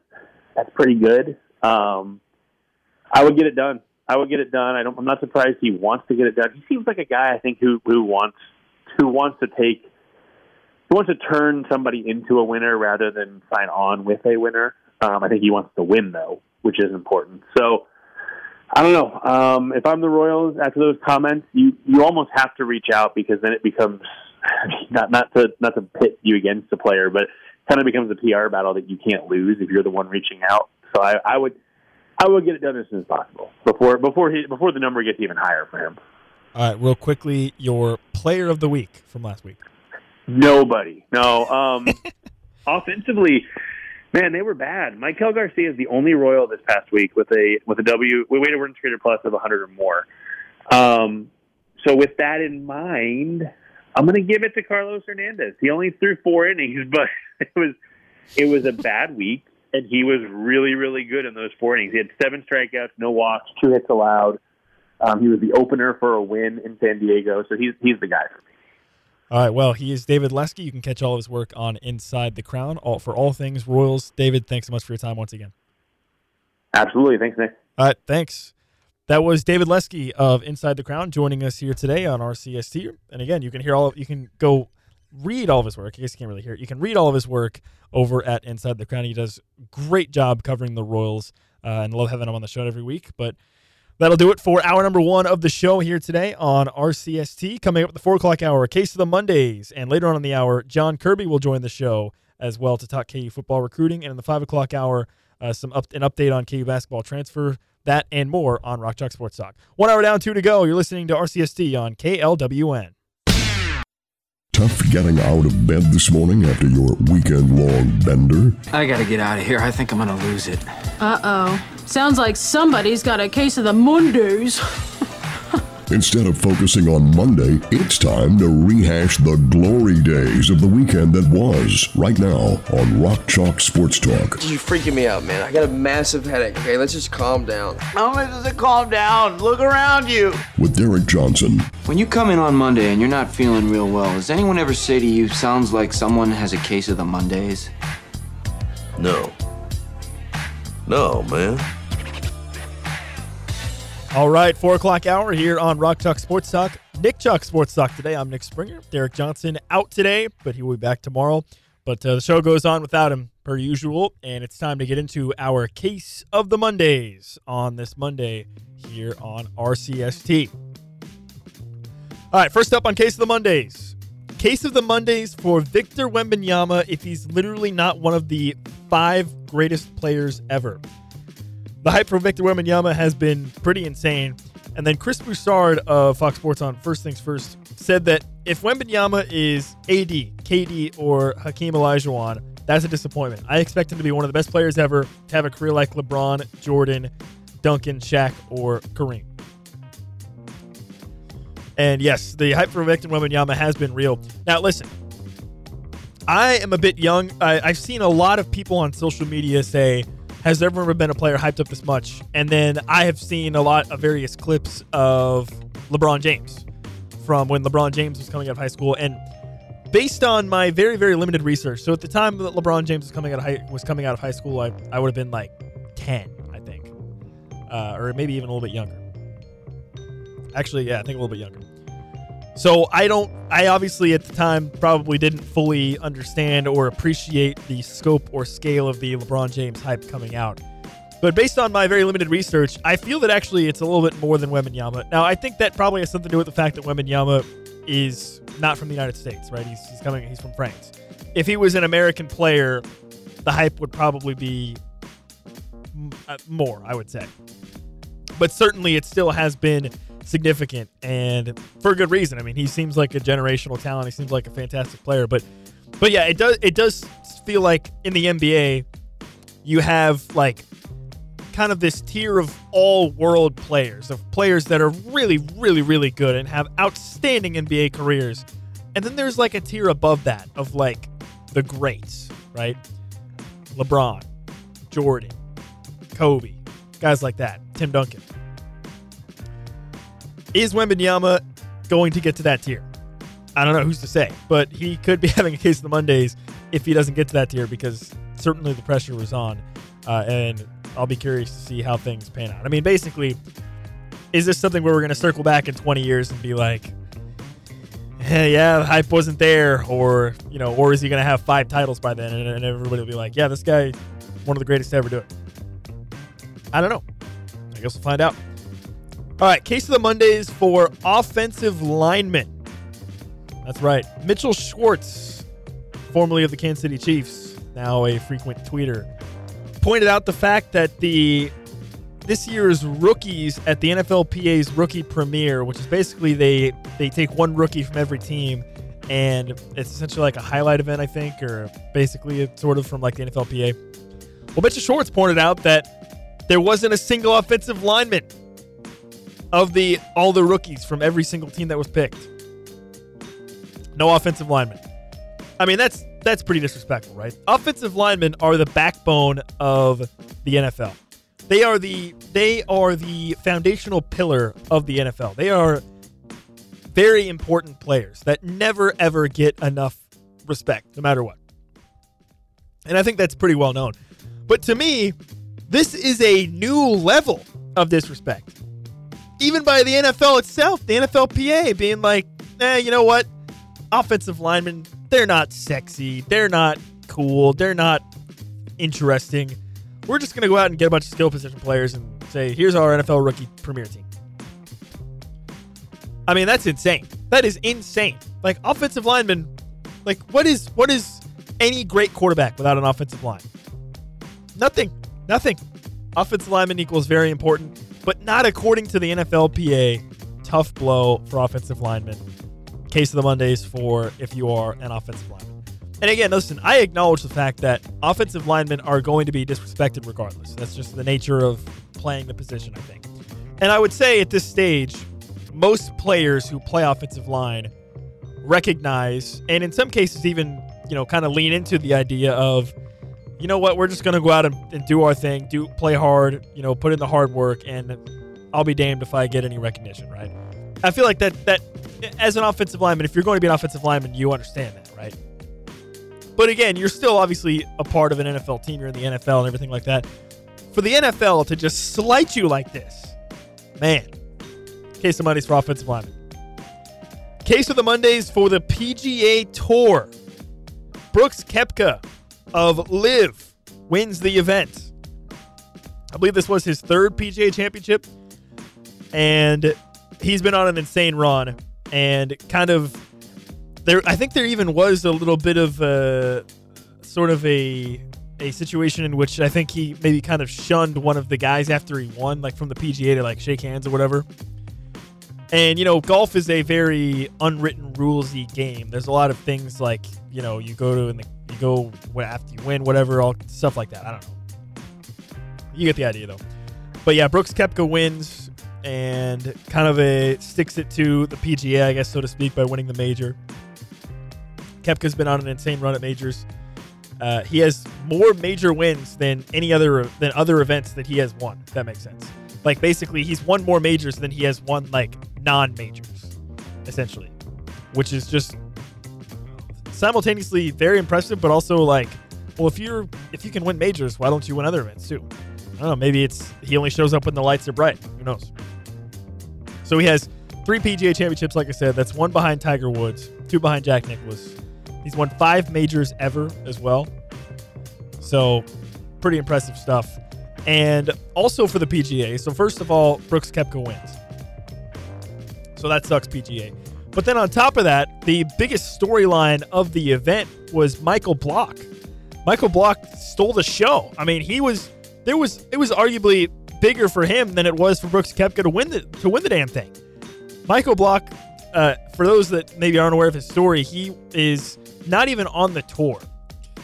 that's pretty good. Um, I would get it done. I would get it done. I don't. I'm not surprised he wants to get it done. He seems like a guy I think who who wants who wants to take who wants to turn somebody into a winner rather than sign on with a winner. Um, I think he wants to win though, which is important. So I don't know. Um, if I'm the Royals after those comments, you you almost have to reach out because then it becomes not not to not to pit you against the player, but kind of becomes a PR battle that you can't lose if you're the one reaching out. So I, I would I would get it done as soon as possible before before he before the number gets even higher for him. All right, real quickly, your player of the week from last week. Nobody. No. Um, offensively, man, they were bad. Maikel Garcia is the only Royal this past week with a with a W. We weighted runs created plus of 100 or more. Um, so with that in mind, I'm going to give it to Carlos Hernandez. He only threw four innings, but it was it was a bad week, and he was really really good in those four innings. He had seven strikeouts, no walks, two hits allowed. Um, he was the opener for a win in San Diego, so he's he's the guy for me. All right. Well, he is David Lesky. You can catch all of his work on Inside the Crown all, for all things Royals. David, thanks so much for your time once again. Absolutely. Thanks, Nick. All right. Thanks. That was David Lesky of Inside the Crown joining us here today on RCST. And again, you can hear all of, you can go read all of his work. I guess you can't really hear it. You can read all of his work over at Inside the Crown. He does great job covering the Royals, uh, and love having him on the show every week. But That'll do it for hour number one of the show here today on RCST. Coming up at the four o'clock hour, Case of the Mondays. And later on in the hour, Jon Kirby will join the show as well to talk KU football recruiting. And in the five o'clock hour, uh, some up, an update on KU basketball transfer, that and more on Rock Chalk Sports Talk. One hour down, two to go. You're listening to RCST on KLWN. Tough getting out of bed this morning after your weekend long bender? I gotta get out of here. I think I'm gonna lose it. Uh oh. Sounds like somebody's got a case of the Mondays. Instead of focusing on Monday, it's time to rehash the glory days of the weekend that was right now on Rock Chalk Sports Talk. You're freaking me out, man. I got a massive headache. Okay, let's just calm down. How much does it calm down? Look around you. With Derek Johnson. When you come in on Monday and you're not feeling real well, does anyone ever say to you, sounds like someone has a case of the Mondays? No. No, man. All right, four o'clock hour here on Rock Chalk Sports Talk. Nick Chalk Sports Talk today. I'm Nick Springer. Derek Johnson out today, but he will be back tomorrow. But uh, the show goes on without him, per usual, and it's time to get into our case of the Mondays on this Monday here on RCST. All right, first up on Case of the Mondays. Case of the Mondays for Victor Wembanyama if he's literally not one of the five greatest players ever. The hype for Victor Wembanyama has been pretty insane. And then Chris Broussard of Fox Sports on First Things First said that if Wembanyama is AD, KD, or Hakeem Olajuwon, that's a disappointment. I expect him to be one of the best players ever, to have a career like LeBron, Jordan, Duncan, Shaq, or Kareem. And yes, the hype for Victor Wembanyama has been real. Now, listen, I am a bit young. I, I've seen a lot of people on social media say, has there ever been a player hyped up this much? And then I have seen a lot of various clips of LeBron James from when LeBron James was coming out of high school. And based on my very, very limited research, so at the time that LeBron James was coming out of high, was coming out of high school, I, I would have been like 10, I think. Uh, or maybe even a little bit younger. Actually, yeah, I think a little bit younger. So I don't, I obviously at the time probably didn't fully understand or appreciate the scope or scale of the LeBron James hype coming out. But based on my very limited research, I feel that actually it's a little bit more than Wembanyama. Now, I think that probably has something to do with the fact that Wembanyama is not from the United States, right? He's, he's coming. He's from France. If he was an American player, the hype would probably be uh, more, I would say. But certainly, it still has been significant, and for good reason. I mean, he seems like a generational talent. He seems like a fantastic player. But, but yeah, it does. It does feel like in the NBA, you have like kind of this tier of all world players, of players that are really, really, really good and have outstanding NBA careers. And then there's like a tier above that of like the greats, right? LeBron, Jordan, Kobe, guys like that, Tim Duncan. Is Wembanyama going to get to that tier? I don't know who's to say, but he could be having a case of the Mondays if he doesn't get to that tier because certainly the pressure was on. Uh, and I'll be curious to see how things pan out. I mean, basically, is this something where we're going to circle back in 20 years and be like, hey, yeah, the hype wasn't there, or you know, or is he going to have five titles by then, and, and everybody will be like, yeah, this guy, one of the greatest to ever do it. I don't know. I guess we'll find out. All right, case of the Mondays for offensive linemen. That's right, Mitchell Schwartz, formerly of the Kansas City Chiefs, now a frequent tweeter pointed out the fact that the this year's rookies at the NFLPA's rookie premiere, which is basically they they take one rookie from every team and it's essentially like a highlight event, I think, or basically it's sort of from like the NFLPA. Well, Mitchell Schwartz pointed out that there wasn't a single offensive lineman of the all the rookies from every single team that was picked. No offensive lineman. I mean, that's that's pretty disrespectful, right? Offensive linemen are the backbone of the NFL. They are the they are the foundational pillar of the NFL. They are very important players that never ever get enough respect, no matter what. And I think that's pretty well known. But to me, this is a new level of disrespect. Even by the NFL itself, the NFLPA being like, eh, you know what? Offensive linemen, they're not sexy. They're not cool. They're not interesting. We're just going to go out and get a bunch of skill position players and say, here's our NFL rookie premier team. I mean, that's insane. That is insane. Like offensive linemen, like what is what is any great quarterback without an offensive line? Nothing. Nothing. Offensive lineman equals very important, but not according to the NFLPA. Tough blow for offensive linemen. Case of the Mondays for if you are an offensive lineman. And again, listen, I acknowledge the fact that offensive linemen are going to be disrespected regardless. That's just the nature of playing the position, I think. And I would say at this stage, most players who play offensive line recognize, and in some cases, even you know, kind of lean into the idea of, you know what, we're just to go out and, and do our thing, do play hard, you know, put in the hard work, and I'll be damned if I get any recognition, right? I feel like that that as an offensive lineman, if you're going to be an offensive lineman, you understand that, right? But again, you're still obviously a part of an NFL team. You're in the NFL and everything like that. For the NFL to just slight you like this, man. Case of Mondays for offensive linemen. Case of the Mondays for the PGA Tour. Brooks Koepka of LIV wins the event. I believe this was his third PGA championship. And he's been on an insane run and kind of there I think there even was a little bit of a sort of a a situation in which I think he maybe kind of shunned one of the guys after he won, like from the PGA to like shake hands or whatever. And you know, golf is a very unwritten rulesy game. There's a lot of things like you know you go to and you go after you win, whatever, all stuff like that. I don't know. You get the idea though. But yeah, Brooks Koepka wins and kind of a sticks it to the PGA, I guess so to speak, by winning the major. Koepka's been on an insane run at majors. Uh, he has more major wins than any other than other events that he has won. If that makes sense. Like basically, he's won more majors than he has won like non-majors, essentially, which is just simultaneously very impressive, but also like, well, if you're if you can win majors, why don't you win other events too? I don't know. Maybe it's he only shows up when the lights are bright. Who knows? So he has three PGA championships, like I said. That's one behind Tiger Woods, two behind Jack Nicklaus. He's won five majors ever as well. So, pretty impressive stuff. And also for the PGA. So, first of all, Brooks Koepka wins. So that sucks, PGA. But then on top of that, the biggest storyline of the event was Michael Block. Michael Block stole the show. I mean, he was there was it was arguably bigger for him than it was for Brooks Koepka to win the to win the damn thing. Michael Block, uh, for those that maybe aren't aware of his story, he is not even on the tour.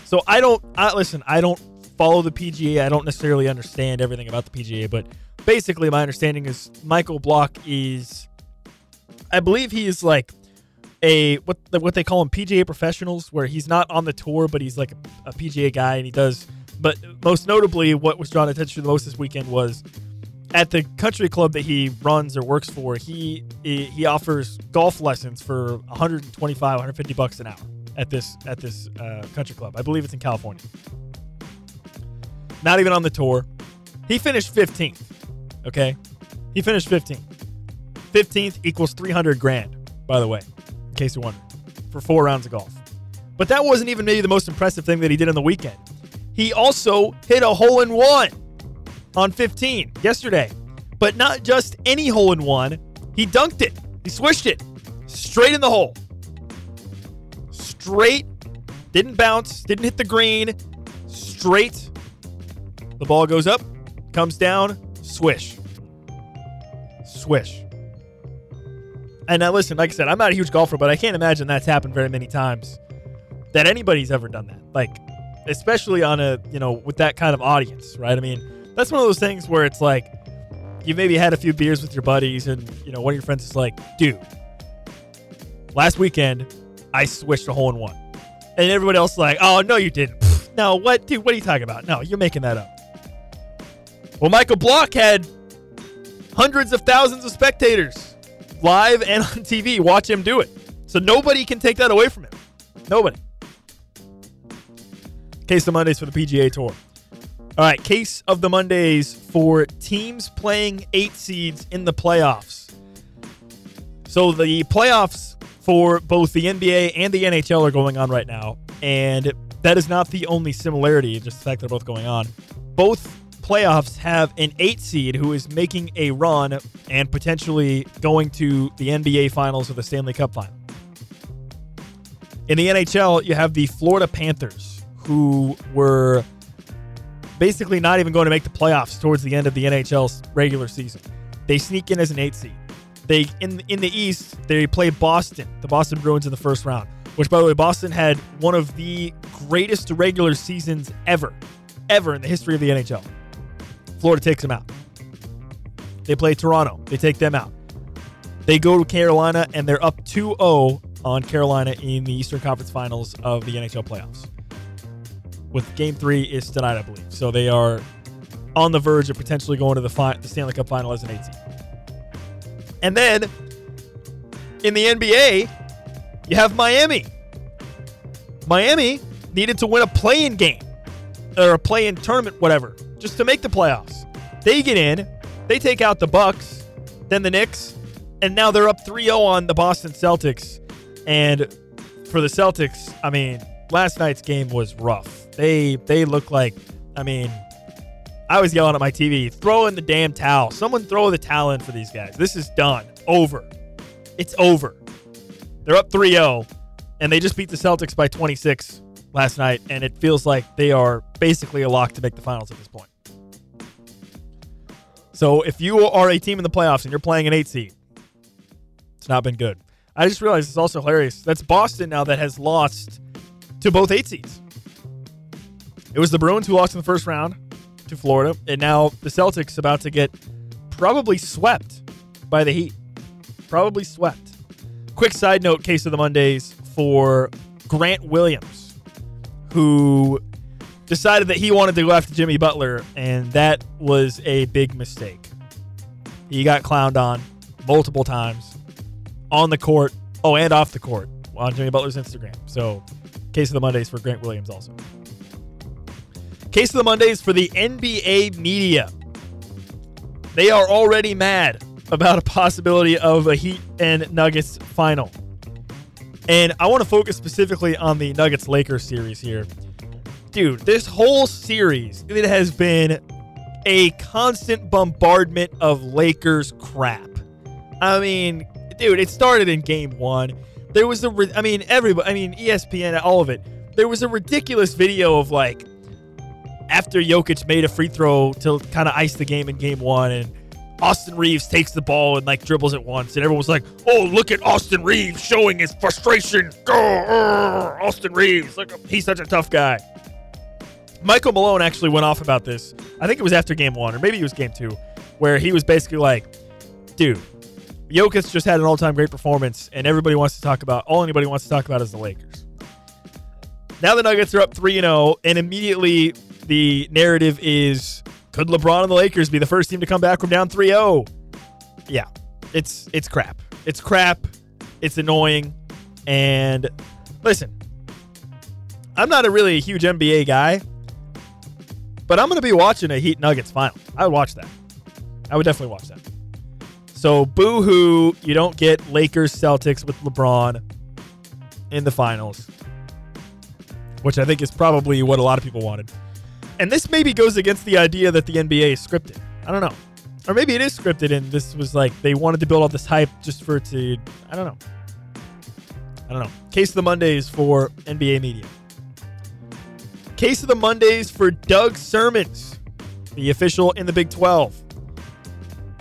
So I don't I, listen. I don't follow the PGA. I don't necessarily understand everything about the PGA, but basically, my understanding is Michael Block is, I believe he is like a what what they call him PGA professionals, where he's not on the tour, but he's like a, a PGA guy, and he does. But most notably, what was drawn attention the most this weekend was at the country club that he runs or works for. He he offers golf lessons for 125, 150 bucks an hour at this at this uh, country club. I believe it's in California. Not even on the tour. He finished 15th. Okay, he finished 15th. 15th equals 300 grand. By the way, in case you're wondering, for four rounds of golf. But that wasn't even maybe the most impressive thing that he did on the weekend. He also hit a hole in one on 15 yesterday. But not just any hole in one. He dunked it. He swished it straight in the hole. Straight. Didn't bounce. Didn't hit the green. Straight. The ball goes up, comes down, swish. Swish. And now listen, like I said, I'm not a huge golfer, but I can't imagine that's happened very many times that anybody's ever done that. Like, especially on a, you know, with that kind of audience, right? I mean, that's one of those things where it's like you maybe had a few beers with your buddies, and you know one of your friends is like, "Dude, last weekend I switched a hole in one," and everybody else is like, "Oh no, you didn't." no, what, dude? What are you talking about? No, you're making that up. Well, Michael Block had hundreds of thousands of spectators live and on TV watch him do it. So nobody can take that away from him. Nobody. Case of the Mondays for the PGA Tour. All right, case of the Mondays for teams playing eight seeds in the playoffs. So the playoffs for both the NBA and the NHL are going on right now, and that is not the only similarity, just the fact they're both going on. Both playoffs have an eight seed who is making a run and potentially going to the NBA Finals or the Stanley Cup Final. In the NHL, you have the Florida Panthers, who were basically not even going to make the playoffs towards the end of the NHL's regular season. They sneak in as an eight seed. They in in the East they play Boston, the Boston Bruins in the first round. Which, by the way, Boston had one of the greatest regular seasons ever, ever in the history of the NHL. Florida takes them out. They play Toronto. They take them out. They go to Carolina and they're up 2-0 on Carolina in the Eastern Conference Finals of the NHL playoffs with game three is tonight, I believe. So they are on the verge of potentially going to the, fi- the Stanley Cup final as an eight seed. And then in the NBA, you have Miami. Miami needed to win a play-in game or a play-in tournament, whatever, just to make the playoffs. They get in, they take out the Bucks, then the Knicks, and now they're up 3-0 on the Boston Celtics. And for the Celtics, I mean, last night's game was rough. They they look like, I mean, I was yelling at my TV, throw in the damn towel. Someone throw the towel in for these guys. This is done. Over. It's over. They're up 3-0 and they just beat the Celtics by 26 last night and it feels like they are basically a lock to make the finals at this point. So if you are a team in the playoffs and you're playing an 8 seed, it's not been good. I just realized it's also hilarious. That's Boston now that has lost to both 8 seeds. It was the Bruins who lost in the first round to Florida, and now the Celtics about to get probably swept by the Heat. Probably swept. Quick side note case of the Mondays for Grant Williams, who decided that he wanted to go after Jimmy Butler, and that was a big mistake. He got clowned on multiple times on the court, oh, and off the court on Jimmy Butler's Instagram. So, case of the Mondays for Grant Williams also. Case of the Mondays for the NBA media. They are already mad about a possibility of a Heat and Nuggets final. And I want to focus specifically on the Nuggets Lakers series here. Dude, this whole series, it has been a constant bombardment of Lakers crap. I mean, dude, it started in game one. There was a, I mean, everybody, I mean, ESPN, all of it. There was a ridiculous video of like after Jokic made a free throw to kind of ice the game in game one, and Austin Reaves takes the ball and like dribbles it once, and everyone was like, "Oh, look at Austin Reaves showing his frustration." Go, Austin Reaves, look, he's such a tough guy. Michael Malone actually went off about this. I think it was after game one, or maybe it was game two, where he was basically like, dude, Jokic just had an all time great performance, and everybody wants to talk about, all anybody wants to talk about is the Lakers. Now the Nuggets are up 3 0, and immediately the narrative is could LeBron and the Lakers be the first team to come back from down 3 0? Yeah, it's, it's crap. It's crap. It's annoying. And listen, I'm not a really huge NBA guy, but I'm going to be watching a Heat Nuggets final. I would watch that. I would definitely watch that. So, boo hoo, you don't get Lakers Celtics with LeBron in the finals, which I think is probably what a lot of people wanted. And this maybe goes against the idea that the NBA is scripted. I don't know. Or maybe it is scripted and this was like they wanted to build all this hype just for it to. I don't know. I don't know. Case of the Mondays for NBA media. Case of the Mondays for Doug Sirmons, the official in the Big 12.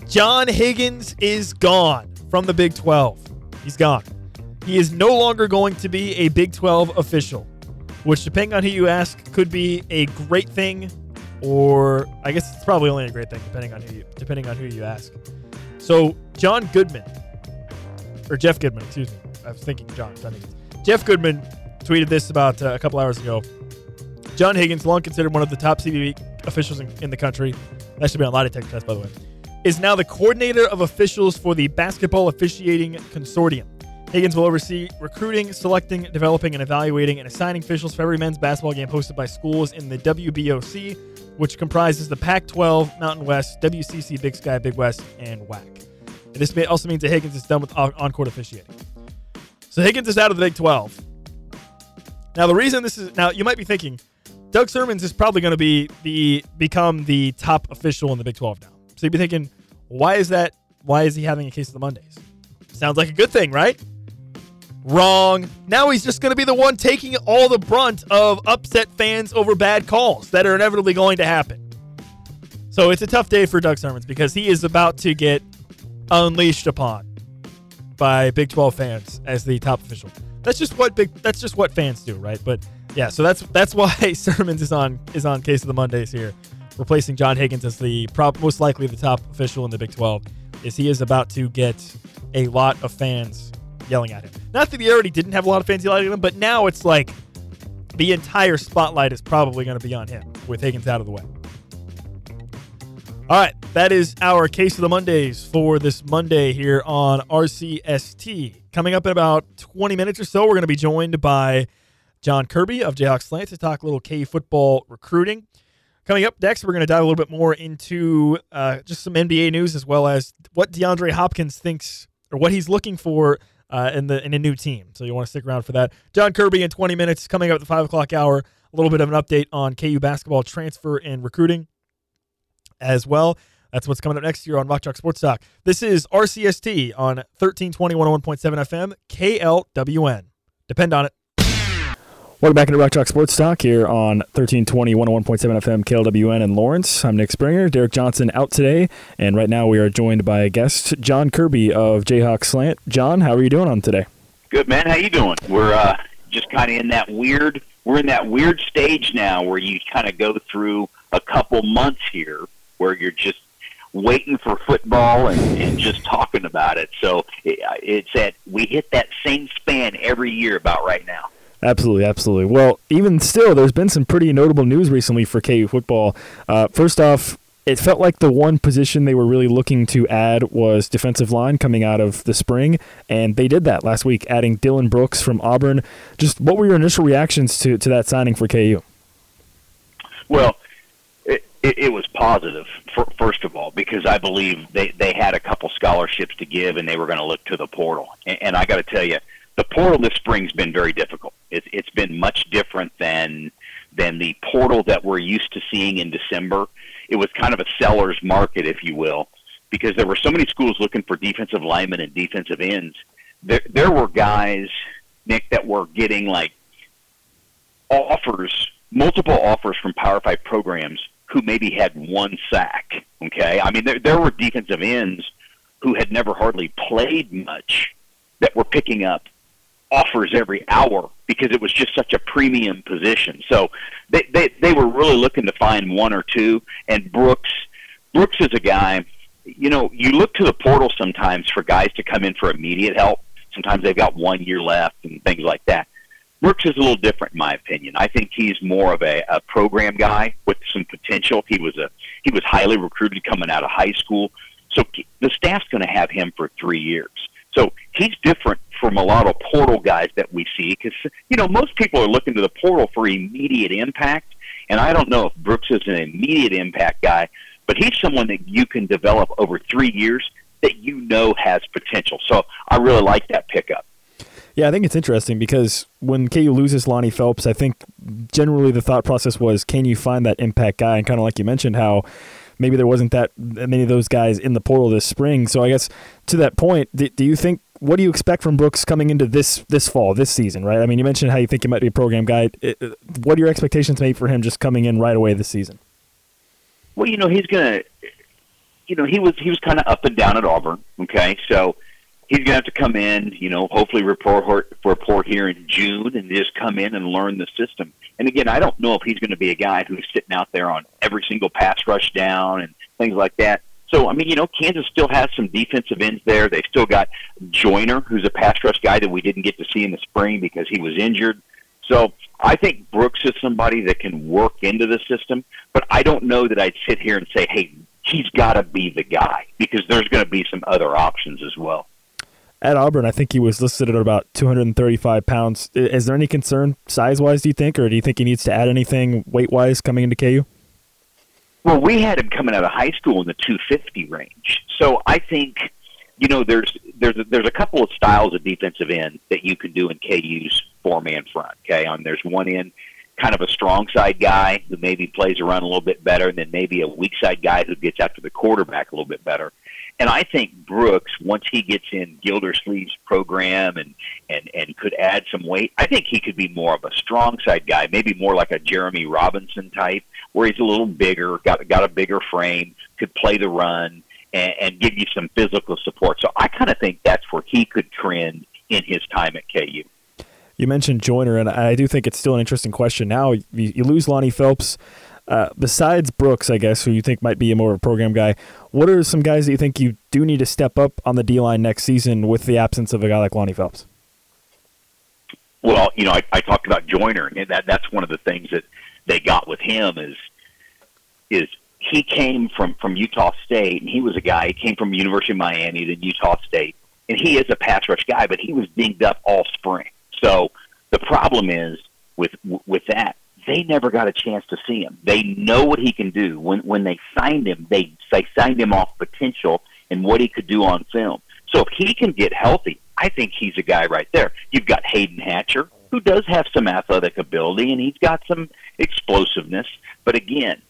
John Higgins is gone from the Big 12. He's gone. He is no longer going to be a Big 12 official, which, depending on who you ask, could be a great thing, or I guess it's probably only a great thing depending on who you depending on who you ask. So John Goodman, or Jeff Goodman, excuse me. I was thinking John. Jeff Goodman tweeted this about uh, a couple hours ago. John Higgins, long considered one of the top CBB officials in, in the country, that should be on a lot of detector test, by the way, is now the coordinator of officials for the Basketball Officiating Consortium. Higgins will oversee recruiting, selecting, developing, and evaluating and assigning officials for every men's basketball game hosted by schools in the WBOC, which comprises the Pac 12, Mountain West, WCC, Big Sky, Big West, and WAC. And this may- also means that Higgins is done with on court officiating. So Higgins is out of the Big 12. Now, the reason this is now, you might be thinking, Doug Sirmons is probably going to be the become the top official in the Big 12 now. So you'd be thinking, why is that? Why is he having a case of the Mondays? Sounds like a good thing, right? Wrong. Now he's just going to be the one taking all the brunt of upset fans over bad calls that are inevitably going to happen. So it's a tough day for Doug Sirmons because he is about to get unleashed upon by Big 12 fans as the top official. That's just what big that's just what fans do, right? But yeah, so that's that's why Sirmons is on is on case of the Mondays here, replacing John Higgins as the most likely the top official in the Big 12. Is he is about to get a lot of fans yelling at him. Not that he already didn't have a lot of fans yelling at him, but now it's like the entire spotlight is probably going to be on him with Higgins out of the way. All right, that is our case of the Mondays for this Monday here on RCST. Coming up in about 20 minutes or so, we're going to be joined by Jon Kirby of Jayhawk Slant to talk a little K football recruiting. Coming up next, we're going to dive a little bit more into uh, just some NBA news as well as what DeAndre Hopkins thinks or what he's looking for uh, in the in a new team. So you want to stick around for that. Jon Kirby in 20 minutes coming up at the five o'clock hour. A little bit of an update on KU basketball transfer and recruiting as well. That's what's coming up next year on Rock Chalk Sports Talk. This is RCST on 1320 101.7 FM, KLWN. Depend on it. Welcome back into Rock Chalk Sports Talk here on 1320 101.7 FM KLWN in Lawrence. I'm Nick Springer. Derek Johnson out today, and right now we are joined by a guest, Jon Kirby of Jayhawk Slant. Jon, how are you doing on today? Good man. How you doing? We're uh, just kind of in that weird. We're in that weird stage now where you kind of go through a couple months here where you're just waiting for football and, and just talking about it. So it, it's that we hit that same span every year about right now. Absolutely, absolutely. Well, even still, there's been some pretty notable news recently for KU football. Uh, first off, it felt like the one position they were really looking to add was defensive line coming out of the spring, and they did that last week, adding Dylan Brooks from Auburn. Just what were your initial reactions to, to that signing for KU? Well, it, it, was positive, for, first of all, because I believe they, they had a couple scholarships to give and they were going to look to the portal. And, and I got to tell you, the portal this spring's been very difficult. It's it's been much different than than the portal that we're used to seeing in December. It was kind of a seller's market, if you will. because there were so many schools looking for defensive linemen and defensive ends. There, there were guys, Nick, that were getting like offers, multiple offers from Power Five programs who maybe had one sack. Okay, I mean there there were defensive ends who had never hardly played much that were picking up offers every hour because it was just such a premium position. So they they they were really looking to find one or two. And Brooks Brooks is a guy. You know, you look to the portal sometimes for guys to come in for immediate help. Sometimes they've got one year left and things like that. Brooks is a little different, in my opinion. I think he's more of a, a program guy with some potential. He was a he was highly recruited coming out of high school, so the staff's going to have him for three years. So he's different from a lot of portal guys that we see because you know most people are looking to the portal for immediate impact, and I don't know if Brooks is an immediate impact guy, but he's someone that you can develop over three years that you know has potential. So I really like that pickup. Yeah, I think it's interesting because when KU loses Lonnie Phelps, I think generally the thought process was, can you find that impact guy? And kind of like you mentioned, how maybe there wasn't that many of those guys in the portal this spring. So I guess to that point, do, do you think what do you expect from Brooks coming into this this fall, this season? Right? I mean, you mentioned how you think he might be a program guy. What are your expectations made for him just coming in right away this season? Well, you know, he's gonna. You know, he was he was kind of up and down at Auburn. Okay, so he's going to have to come in, you know, hopefully report report here in June and just come in and learn the system. And again, I don't know if he's going to be a guy who's sitting out there on every single pass rush down and things like that. So I mean, you know, Kansas still has some defensive ends there. They've still got Joyner, who's a pass rush guy that we didn't get to see in the spring because he was injured. So I think Brooks is somebody that can work into the system, but I don't know that I'd sit here and say, hey, he's got to be the guy because there's going to be some other options as well at Auburn, I think he was listed at about 235 pounds. Is there any concern size wise, do you think, or do you think he needs to add anything weight wise coming into KU? Well, we had him coming out of high school in the 250 range. So I think, you know, there's there's there's a couple of styles of defensive end that you can do in KU's four man front. Okay, on there's one end, kind of a strong side guy who maybe plays around a little bit better, and then maybe a weak side guy who gets after the quarterback a little bit better. And I think Brooks, once he gets in Gildersleeve's program and, and, and could add some weight, I think he could be more of a strong side guy, maybe more like a Jereme Robinson type, where he's a little bigger, got got a bigger frame, could play the run, and, and give you some physical support. So I kind of think that's where he could trend in his time at KU. You mentioned Joyner, and I do think it's still an interesting question. Now you, you lose Lonnie Phelps. Uh, besides Brooks, I guess, who you think might be a more of a program guy, what are some guys that you think you do need to step up on the D line next season with the absence of a guy like Lonnie Phelps? Well, you know, I, I talked about Joyner, and that that's one of the things that they got with him is is he came from from Utah State, and he was a guy. He came from University of Miami, then Utah State, and he is a pass rush guy, but he was dinged up all spring. So the problem is with with that they never got a chance to see him. They know what he can do. When when they signed him, they they signed him off potential and what he could do on film. So if he can get healthy, I think he's a guy right there. You've got Hayden Hatcher, who does have some athletic ability and he's got some explosiveness, but again,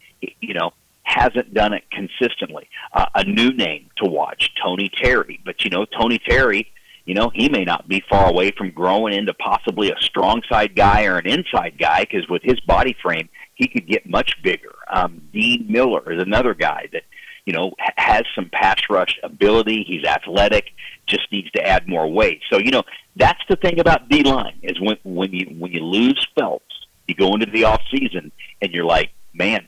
you know, hasn't done it consistently. Uh, a new name to watch, Tony Terry, but you know, Tony Terry you know, he may not be far away from growing into possibly a strong side guy or an inside guy because with his body frame, he could get much bigger. Um, Dean Miller is another guy that, you know, has some pass rush ability. He's athletic, just needs to add more weight. So, you know, that's the thing about D line is when when you when you lose Phelps, you go into the off season and you're like, man,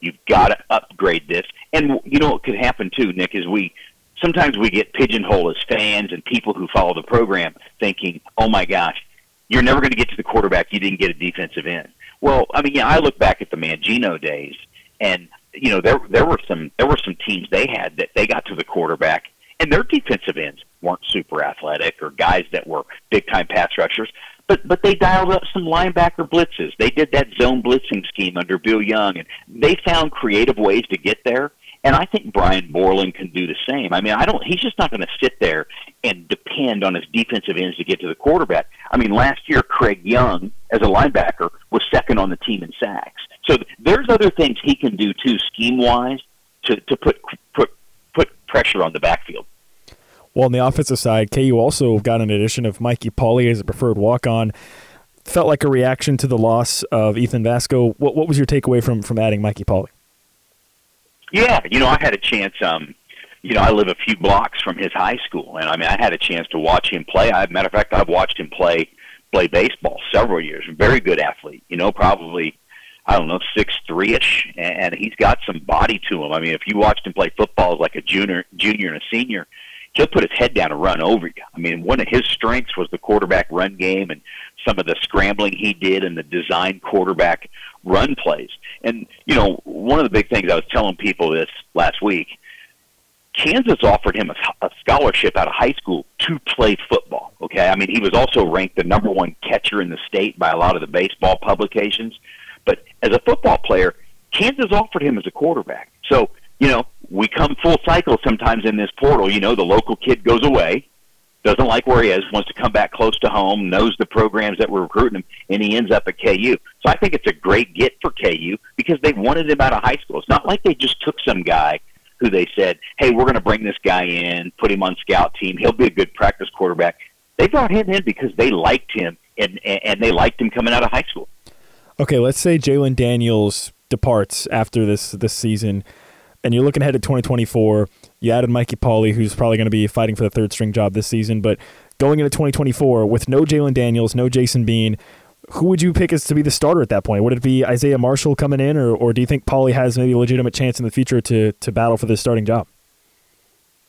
you've got to upgrade this. And you know what could happen too, Nick, is we sometimes we get pigeonholed as fans and people who follow the program thinking, oh my gosh, you're never going to get to the quarterback. You didn't get a defensive end. Well, I mean, yeah, I look back at the Mangino days, and you know there there were some there were some teams they had that they got to the quarterback, and their defensive ends weren't super athletic or guys that were big time pass rushers, but but they dialed up some linebacker blitzes. They did that zone blitzing scheme under Bill Young, and they found creative ways to get there. And I think Brian Borland can do the same. I mean, I don't. He's just not going to sit there and depend on his defensive ends to get to the quarterback. I mean, last year Craig Young, as a linebacker, was second on the team in sacks. So there's other things he can do too, scheme wise, to to put put put pressure on the backfield. Well, on the offensive side, KU also got an addition of Mikey Pauly as a preferred walk-on. Felt like a reaction to the loss of Ethan Vasko. What, what was your takeaway from from adding Mikey Pauly? Yeah, you know, I had a chance. Um, you know, I live a few blocks from his high school, and I mean, I had a chance to watch him play. I, matter of fact, I've watched him play play baseball several years. Very good athlete. You know, probably I don't know six three ish, and he's got some body to him. I mean, if you watched him play football as like a junior, junior and a senior, he'll put his head down and run over you. I mean, one of his strengths was the quarterback run game and some of the scrambling he did and the design quarterback run plays. And you know, one of the big things I was telling people this last week Kansas offered him a, a scholarship out of high school to play football. Okay, I mean he was also ranked the number one catcher in the state by a lot of the baseball publications. But as a football player, Kansas offered him as a quarterback. So you know we come full cycle sometimes in this portal. You know the local kid goes away, doesn't like where he is, wants to come back close to home, knows the programs that were recruiting him, and he ends up at KU. So I think it's a great get for KU because they wanted him out of high school. It's not like they just took some guy who they said, "Hey, we're going to bring this guy in, put him on scout team. He'll be a good practice quarterback." They brought him in because they liked him and and they liked him coming out of high school. Okay, let's say Jalon Daniels departs after this this season, and you're looking ahead to 2024. You added Mikey Pauly, who's probably going to be fighting for the third string job this season, but going into 2024 with no Jalon Daniels, no Jason Bean, who would you pick as to be the starter at that point? Would it be Isaiah Marshall coming in, or, or do you think Pauly has maybe a legitimate chance in the future to, to battle for the starting job?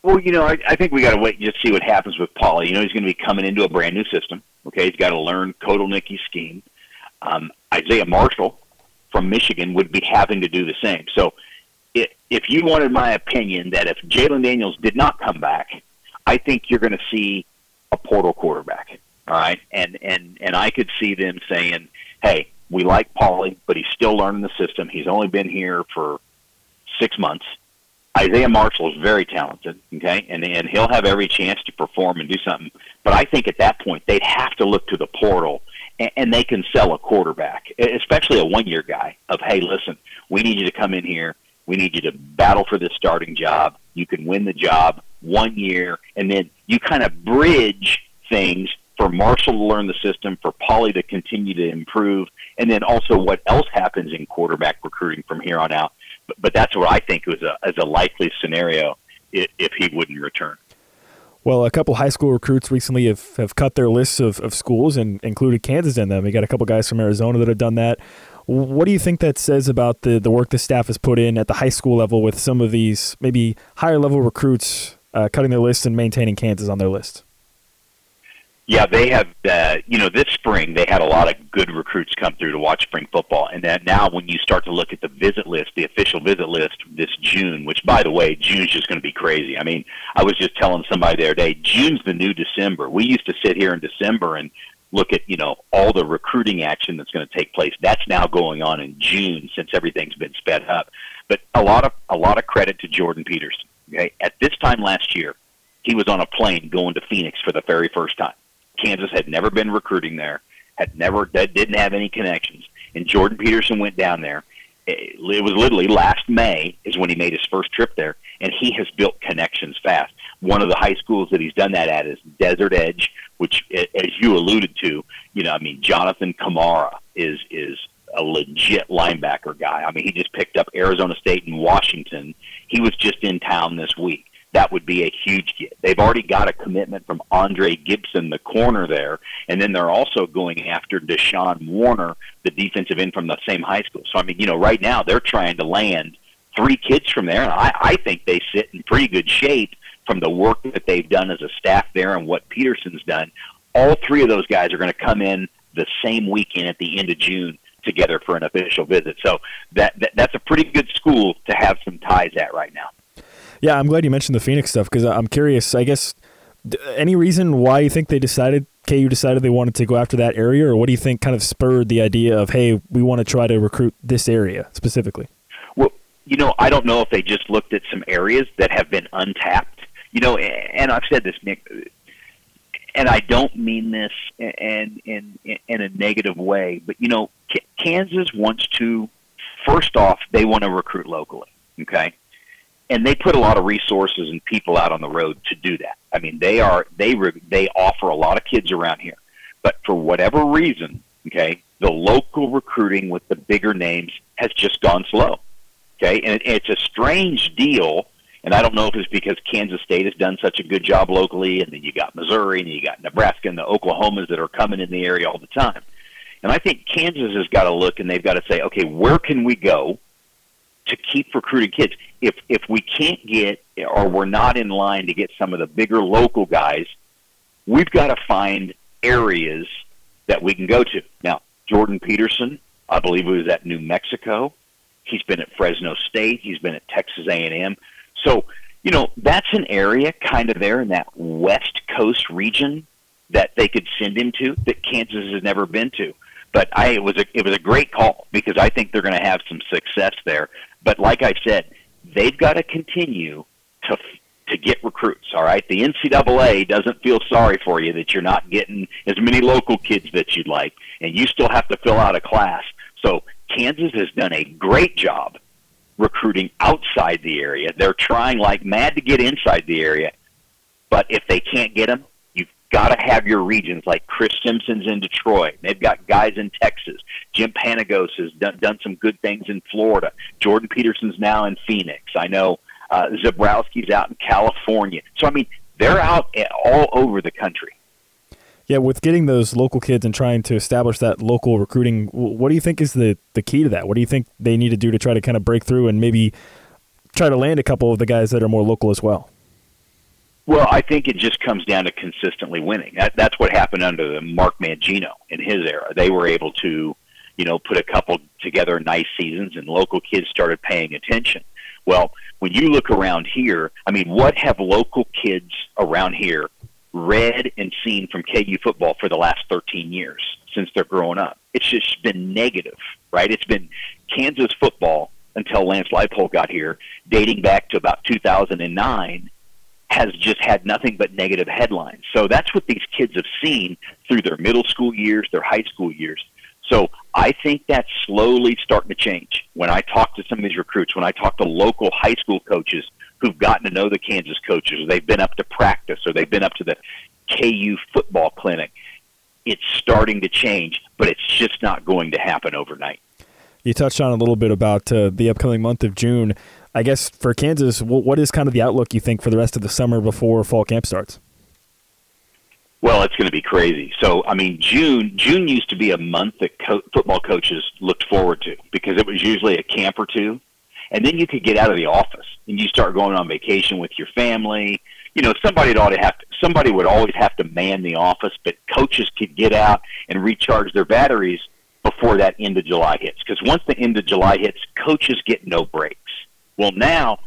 Well, you know, I, I think we got to wait and just see what happens with Pauly. You know, he's going to be coming into a brand new system. Okay, he's got to learn Kotelnicki's scheme. Um, Isaiah Marshall from Michigan would be having to do the same. So, if, if you wanted my opinion, that if Jalon Daniels did not come back, I think you're going to see a portal quarterback. All right, and and and I could see them saying, "Hey, we like Pauly, but he's still learning the system. He's only been here for six months. Isaiah Marshall is very talented, okay, and and he'll have every chance to perform and do something. But I think at that point they'd have to look to the portal, and, and they can sell a quarterback, especially a one-year guy. Of hey, listen, we need you to come in here. We need you to battle for this starting job. You can win the job one year, and then you kind of bridge things for Marshall to learn the system, for Pauly to continue to improve, and then also what else happens in quarterback recruiting from here on out. But, but that's what I think was a, as a likely scenario if, if he wouldn't return. Well, a couple high school recruits recently have, have cut their lists of, of schools and included Kansas in them. We got a couple guys from Arizona that have done that. What do you think that says about the, the work the staff has put in at the high school level with some of these maybe higher level recruits uh, cutting their list and maintaining Kansas on their list? Yeah, they have. Uh, you know, this spring they had a lot of good recruits come through to watch spring football, and then now when you start to look at the visit list, the official visit list this June, which by the way, June's just going to be crazy. I mean, I was just telling somebody the other day, June's the new December. We used to sit here in December and look at you know all the recruiting action that's going to take place. That's now going on in June since everything's been sped up. But a lot of a lot of credit to Jordan Peterson. Okay, at this time last year, he was on a plane going to Phoenix for the very first time Kansas had never been recruiting there, had never didn't have any connections, and Jordan Peterson went down there. It was literally last May is when he made his first trip there, and he has built connections fast. One of the high schools that he's done that at is Desert Edge, which, as you alluded to, you know, I mean, Jonathan Kamara is is a legit linebacker guy. I mean, he just picked up Arizona State and Washington. He was just in town this week that would be a huge get. They've already got a commitment from Andre Gibson, the corner there, and then they're also going after Deshaun Warner, the defensive end from the same high school. So I mean, you know, right now they're trying to land three kids from there, and I, I think they sit in pretty good shape from the work that they've done as a staff there and what Peterson's done. All three of those guys are going to come in the same weekend at the end of June together for an official visit. So that, that that's a pretty good school to have some ties at right now. Yeah, I'm glad you mentioned the Phoenix stuff because I'm curious. I guess any reason why you think they decided KU decided they wanted to go after that area, or what do you think kind of spurred the idea of hey, we want to try to recruit this area specifically? Well, you know, I don't know if they just looked at some areas that have been untapped. You know, and I've said this, Nick, and I don't mean this in in in a negative way, but you know, Kansas wants to. First off, they want to recruit locally. Okay, and they put a lot of resources and people out on the road to do that. I mean, they are they re, they offer a lot of kids around here, but for whatever reason, okay, the local recruiting with the bigger names has just gone slow. Okay, and it, it's a strange deal. And I don't know if it's because Kansas State has done such a good job locally, and then you got Missouri, and you got Nebraska, and the Oklahomas that are coming in the area all the time. And I think Kansas has got to look, and they've got to say, okay, where can we go to keep recruiting kids? If if we can't get, or we're not in line to get some of the bigger local guys, we've got to find areas that we can go to. Now, Jordan Peterson, I believe he was at New Mexico. He's been at Fresno State. He's been at Texas A&M. So, you know, that's an area kind of there in that West Coast region that they could send him to that Kansas has never been to. But I it was a it was a great call because I think they're going to have some success there. But like I said, they've got to continue to to get recruits. All right, the NCAA doesn't feel sorry for you that you're not getting as many local kids that you'd like, and you still have to fill out a class. So Kansas has done a great job recruiting outside the area. They're trying like mad to get inside the area, but if they can't get them, you've got to have your regions like Chris Simpson's in Detroit. They've got guys in Texas. Jim Panagos has done, done some good things in Florida. Jordan Peterson's now in Phoenix. I know uh, Zebrowski's out in California. So I mean, they're out all over the country. Yeah, with getting those local kids and trying to establish that local recruiting, what do you think is the, the key to that? What do you think they need to do to try to kind of break through and maybe try to land a couple of the guys that are more local as well? Well, I think it just comes down to consistently winning. That, that's what happened under the Mark Mangino in his era. They were able to, you know, put a couple together nice seasons, and local kids started paying attention. Well, when you look around here, I mean, what have local kids around here read and seen from KU football for the last 13 years since they're growing up. It's just been negative, right? It's been Kansas football until Lance Leipold got here, dating back to about 2009, has just had nothing but negative headlines. So that's what these kids have seen through their middle school years, their high school years. So I think that's slowly starting to change. When I talk to some of these recruits, when I talk to local high school coaches who've gotten to know the Kansas coaches, or they've been up to practice, or they've been up to the KU football clinic. It's starting to change, but it's just not going to happen overnight. You touched on a little bit about uh, the upcoming month of June. I guess for Kansas, what is kind of the outlook you think for the rest of the summer before fall camp starts? Well, it's going to be crazy. So, I mean, June June used to be a month that co- football coaches looked forward to because it was usually a camp or two, and then you could get out of the office and you start going on vacation with your family. You know, somebody to have to, somebody would always have to man the office, but coaches could get out and recharge their batteries before that end of July hits. Because once the end of July hits, coaches get no breaks. Well, now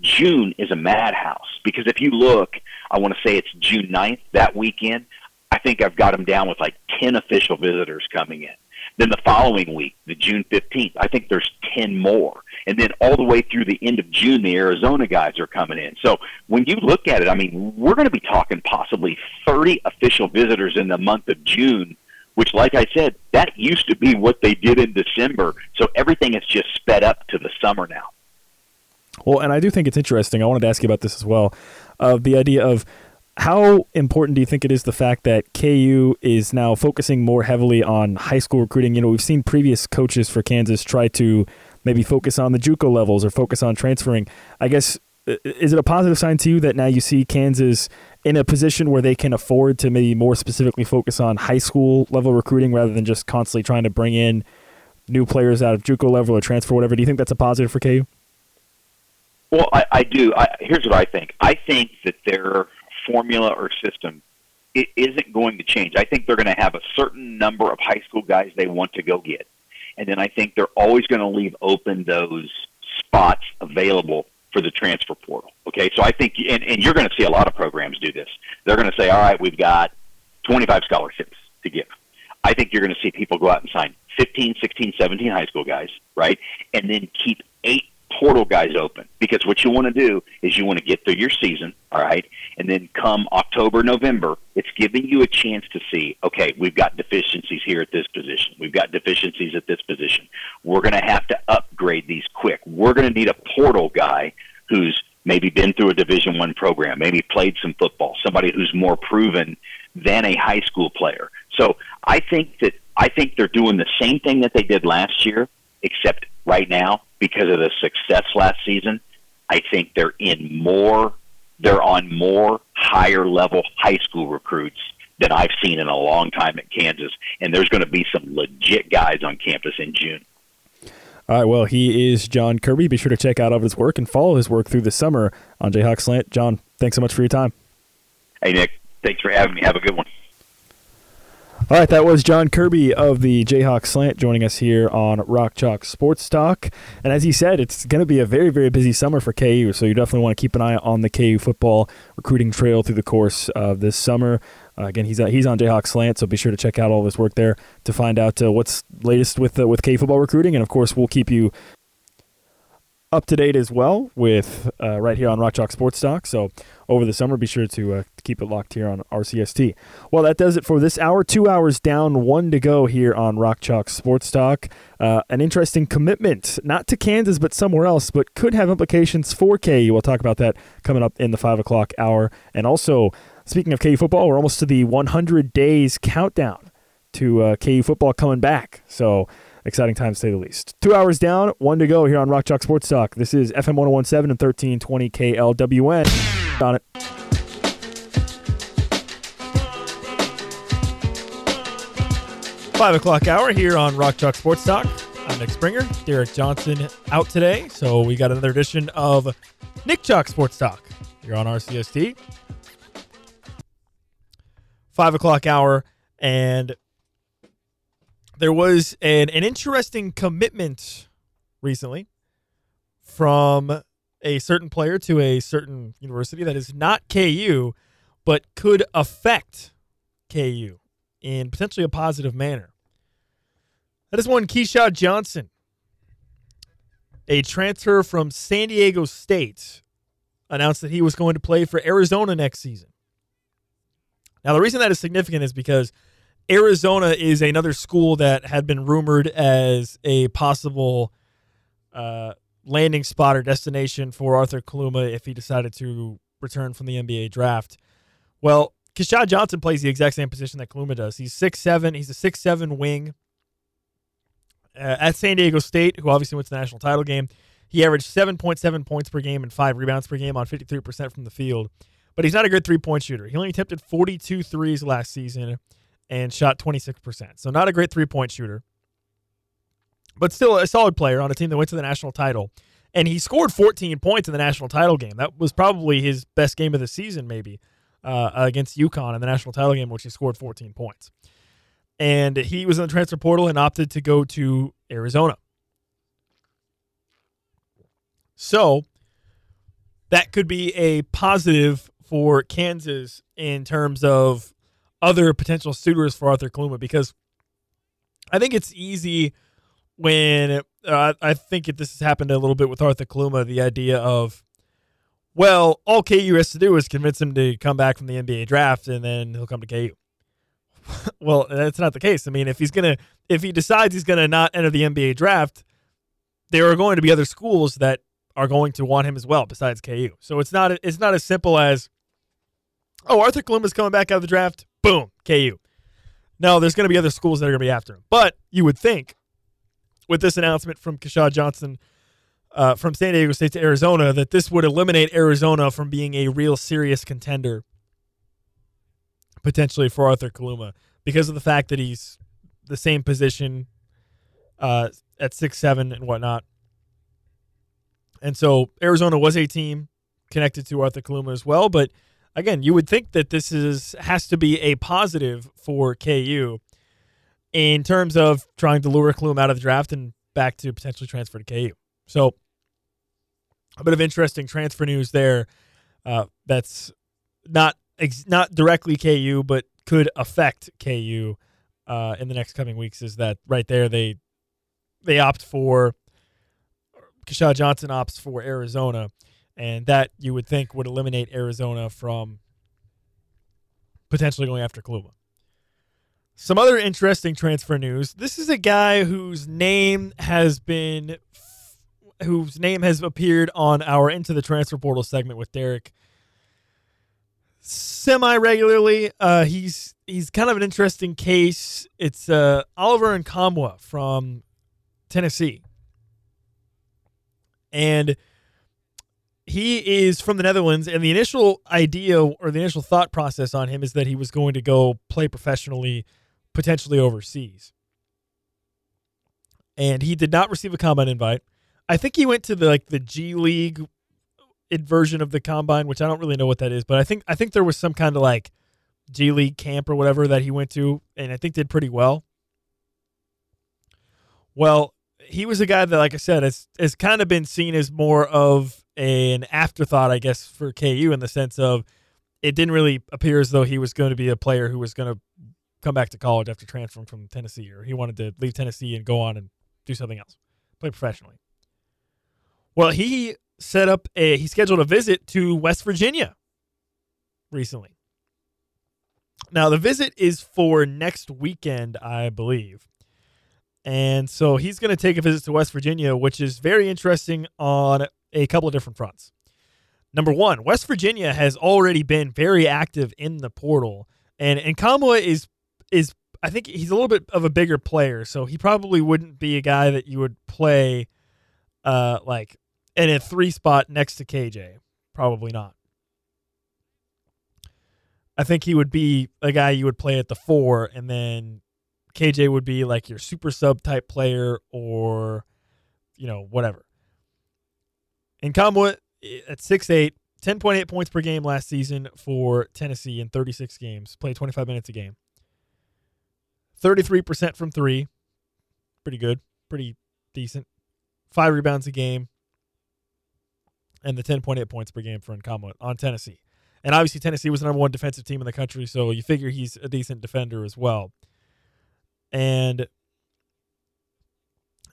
June is a madhouse because if you look, I want to say it's June 9th, that weekend. I think I've got them down with like 10 official visitors coming in. Then the following week, the June 15th, I think there's 10 more. And then all the way through the end of June, the Arizona guys are coming in. So when you look at it, I mean, we're going to be talking possibly 30 official visitors in the month of June, which, like I said, that used to be what they did in December. So everything is just sped up to the summer now. Well, and I do think it's interesting. I wanted to ask you about this as well. Of the idea of how important do you think it is the fact that KU is now focusing more heavily on high school recruiting? You know, we've seen previous coaches for Kansas try to maybe focus on the JUCO levels or focus on transferring. I guess is it a positive sign to you that now you see Kansas in a position where they can afford to maybe more specifically focus on high school level recruiting rather than just constantly trying to bring in new players out of JUCO level or transfer whatever? Do you think that's a positive for KU? Well, I, I do. I, here's what I think. I think that their formula or system it isn't going to change. I think they're going to have a certain number of high school guys they want to go get, and then I think they're always going to leave open those spots available for the transfer portal. Okay, so I think, and, and you're going to see a lot of programs do this. They're going to say, all right, we've got 25 scholarships to give. I think you're going to see people go out and sign 15, 16, 17 high school guys, right? And then keep eight portal guys open because what you want to do is you want to get through your season, all right, and then come October, November, it's giving you a chance to see, okay, we've got deficiencies here at this position, we've got deficiencies at this position. We're going to have to upgrade these quick. We're going to need a portal guy who's maybe been through a Division One program, maybe played some football, somebody who's more proven than a high school player. So I think that I think they're doing the same thing that they did last year, except right now because of the success last season. I think they're in more. They're on more higher level high school recruits than I've seen in a long time at Kansas, and there's going to be some legit guys on campus in June. All right, well, he is Jon Kirby. Be sure to check out of his work and follow his work through the summer on Jayhawk Slant. Jon, thanks so much for your time. Hey, Nick, thanks for having me. Have a good one. All right, that was Jon Kirby of the Jayhawk Slant joining us here on Rock Chalk Sports Talk. And as he said, it's going to be a very, very busy summer for KU, so you definitely want to keep an eye on the KU football recruiting trail through the course of this summer. Uh, again, he's uh, he's on Jayhawk Slant, so be sure to check out all of his work there to find out uh, what's latest with uh, with KU football recruiting. And of course, we'll keep you up to date as well with uh, right here on Rock Chalk Sports Talk. So over the summer, be sure to uh, keep it locked here on RCST. Well, that does it for this hour. Two hours down, one to go here on Rock Chalk Sports Talk. Uh, an interesting commitment, not to Kansas, but somewhere else, but could have implications for KU. We'll talk about that coming up in the five o'clock hour. And also, speaking of KU football, we're almost to the 100 days countdown to uh, KU football coming back. So exciting time to say the least. Two hours down, one to go here on Rock Chalk Sports Talk. This is FM 1017 and 1320 KLWN. On it. Five o'clock hour here on Rock Chalk Sports Talk. I'm Nick Springer. Derek Johnson out today, so we got another edition of Nick Chalk Sports Talk here on RCST. Five o'clock hour, and there was an, an interesting commitment recently from a certain player to a certain university that is not KU, but could affect KU in potentially a positive manner. That is one Keshad Johnson, a transfer from San Diego State, announced that he was going to play for Arizona next season. Now, the reason that is significant is because Arizona is another school that had been rumored as a possible uh, landing spot or destination for Arthur Kaluma if he decided to return from the NBA draft. Well, Keshad Johnson plays the exact same position that Kaluma does. He's six seven. He's a six seven wing. Uh, at San Diego State, who obviously went to the national title game, he averaged 7.7 points per game and five rebounds per game on 53% from the field. But he's not a good three point shooter. He only attempted 42 threes last season and shot 26%. So, not a great three point shooter, but still a solid player on a team that went to the national title. And he scored 14 points in the national title game. That was probably his best game of the season, maybe, uh, against UConn in the national title game, which he scored 14 points. And he was in the transfer portal and opted to go to Arizona. So that could be a positive for Kansas in terms of other potential suitors for Arthur Kaluma because I think it's easy when uh, I think if this has happened a little bit with Arthur Kaluma, the idea of, well, all KU has to do is convince him to come back from the NBA draft and then he'll come to KU. well, that's not the case. I mean, if he's gonna, if he decides he's gonna not enter the NBA draft, there are going to be other schools that are going to want him as well, besides KU. So it's not, it's not as simple as, oh, Arthur Kaluma's coming back out of the draft, boom, KU. No, there's going to be other schools that are going to be after him. But you would think, with this announcement from Keshad Johnson uh, from San Diego State to Arizona, that this would eliminate Arizona from being a real serious contender potentially for Arthur Kaluma because of the fact that he's the same position uh, at six seven and whatnot. And so Arizona was a team connected to Arthur Kaluma as well, but again, you would think that this is has to be a positive for KU in terms of trying to lure Kaluma out of the draft and back to potentially transfer to KU. So a bit of interesting transfer news there. Uh, that's not ex- not directly KU, but could affect KU uh, in the next coming weeks. Is that right there? They they opt for Keshad Johnson opts for Arizona, and that you would think would eliminate Arizona from potentially going after Kaluma. Some other interesting transfer news. This is a guy whose name has been whose name has appeared on our Into the Transfer Portal segment with Derek semi regularly. Uh, he's he's kind of an interesting case. It's uh, Oliver Nkamhoua from Tennessee, and he is from the Netherlands. And the initial idea or the initial thought process on him is that he was going to go play professionally, potentially overseas. And he did not receive a combine invite. I think he went to the like the G League version of the combine, which I don't really know what that is, but I think I think there was some kind of like G League camp or whatever that he went to, and I think did pretty well. Well, he was a guy that, like I said, has has kind of been seen as more of an afterthought, I guess, for KU in the sense of it didn't really appear as though he was going to be a player who was going to come back to college after transferring from Tennessee, or he wanted to leave Tennessee and go on and do something else, play professionally. Well, he set up a he scheduled a visit to West Virginia recently. Now the visit is for next weekend, I believe. And so he's going to take a visit to West Virginia, which is very interesting on a couple of different fronts. Number one, West Virginia has already been very active in the portal, and and Nkamhoua is is I think he's a little bit of a bigger player, so he probably wouldn't be a guy that you would play, uh, like in a three spot next to KJ. Probably not. I think he would be a guy you would play at the four, and then KJ would be like your super sub type player or, you know, whatever. And Nkamhoua eh, at 6'8, 10.8 points per game last season for Tennessee in 36 games, played 25 minutes a game. 33% from three. Pretty good. Pretty decent. Five rebounds a game. And the 10.8 points per game for Nkamhoua on Tennessee. And obviously, Tennessee was the number one defensive team in the country, so you figure he's a decent defender as well. And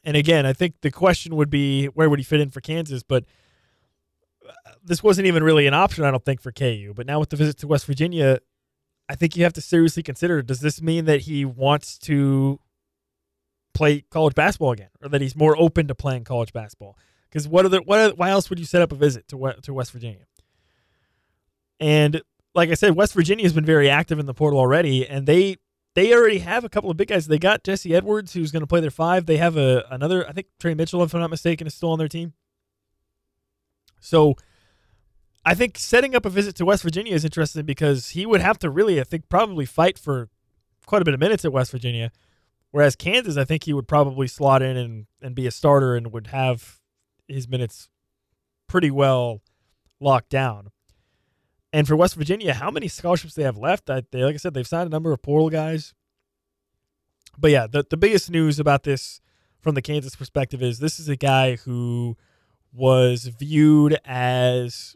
and again, I think the question would be where would he fit in for Kansas, but this wasn't even really an option, I don't think, for KU. But now with the visit to West Virginia, I think you have to seriously consider does this mean that he wants to play college basketball again or that he's more open to playing college basketball? Because what other what why else would you set up a visit to to West Virginia? And like I said, West Virginia has been very active in the portal already, and they they already have a couple of big guys. They got Jesse Edwards, who's going to play their five. They have a another, I think Tre Mitchell, if I'm not mistaken, is still on their team. So I think setting up a visit to West Virginia is interesting because he would have to really, I think, probably fight for quite a bit of minutes at West Virginia. Whereas Kansas, I think he would probably slot in and, and be a starter and would have his minutes pretty well locked down. And for West Virginia, how many scholarships they have left? I, they, like I said, they've signed a number of portal guys. But yeah, the, the biggest news about this from the Kansas perspective is this is a guy who was viewed as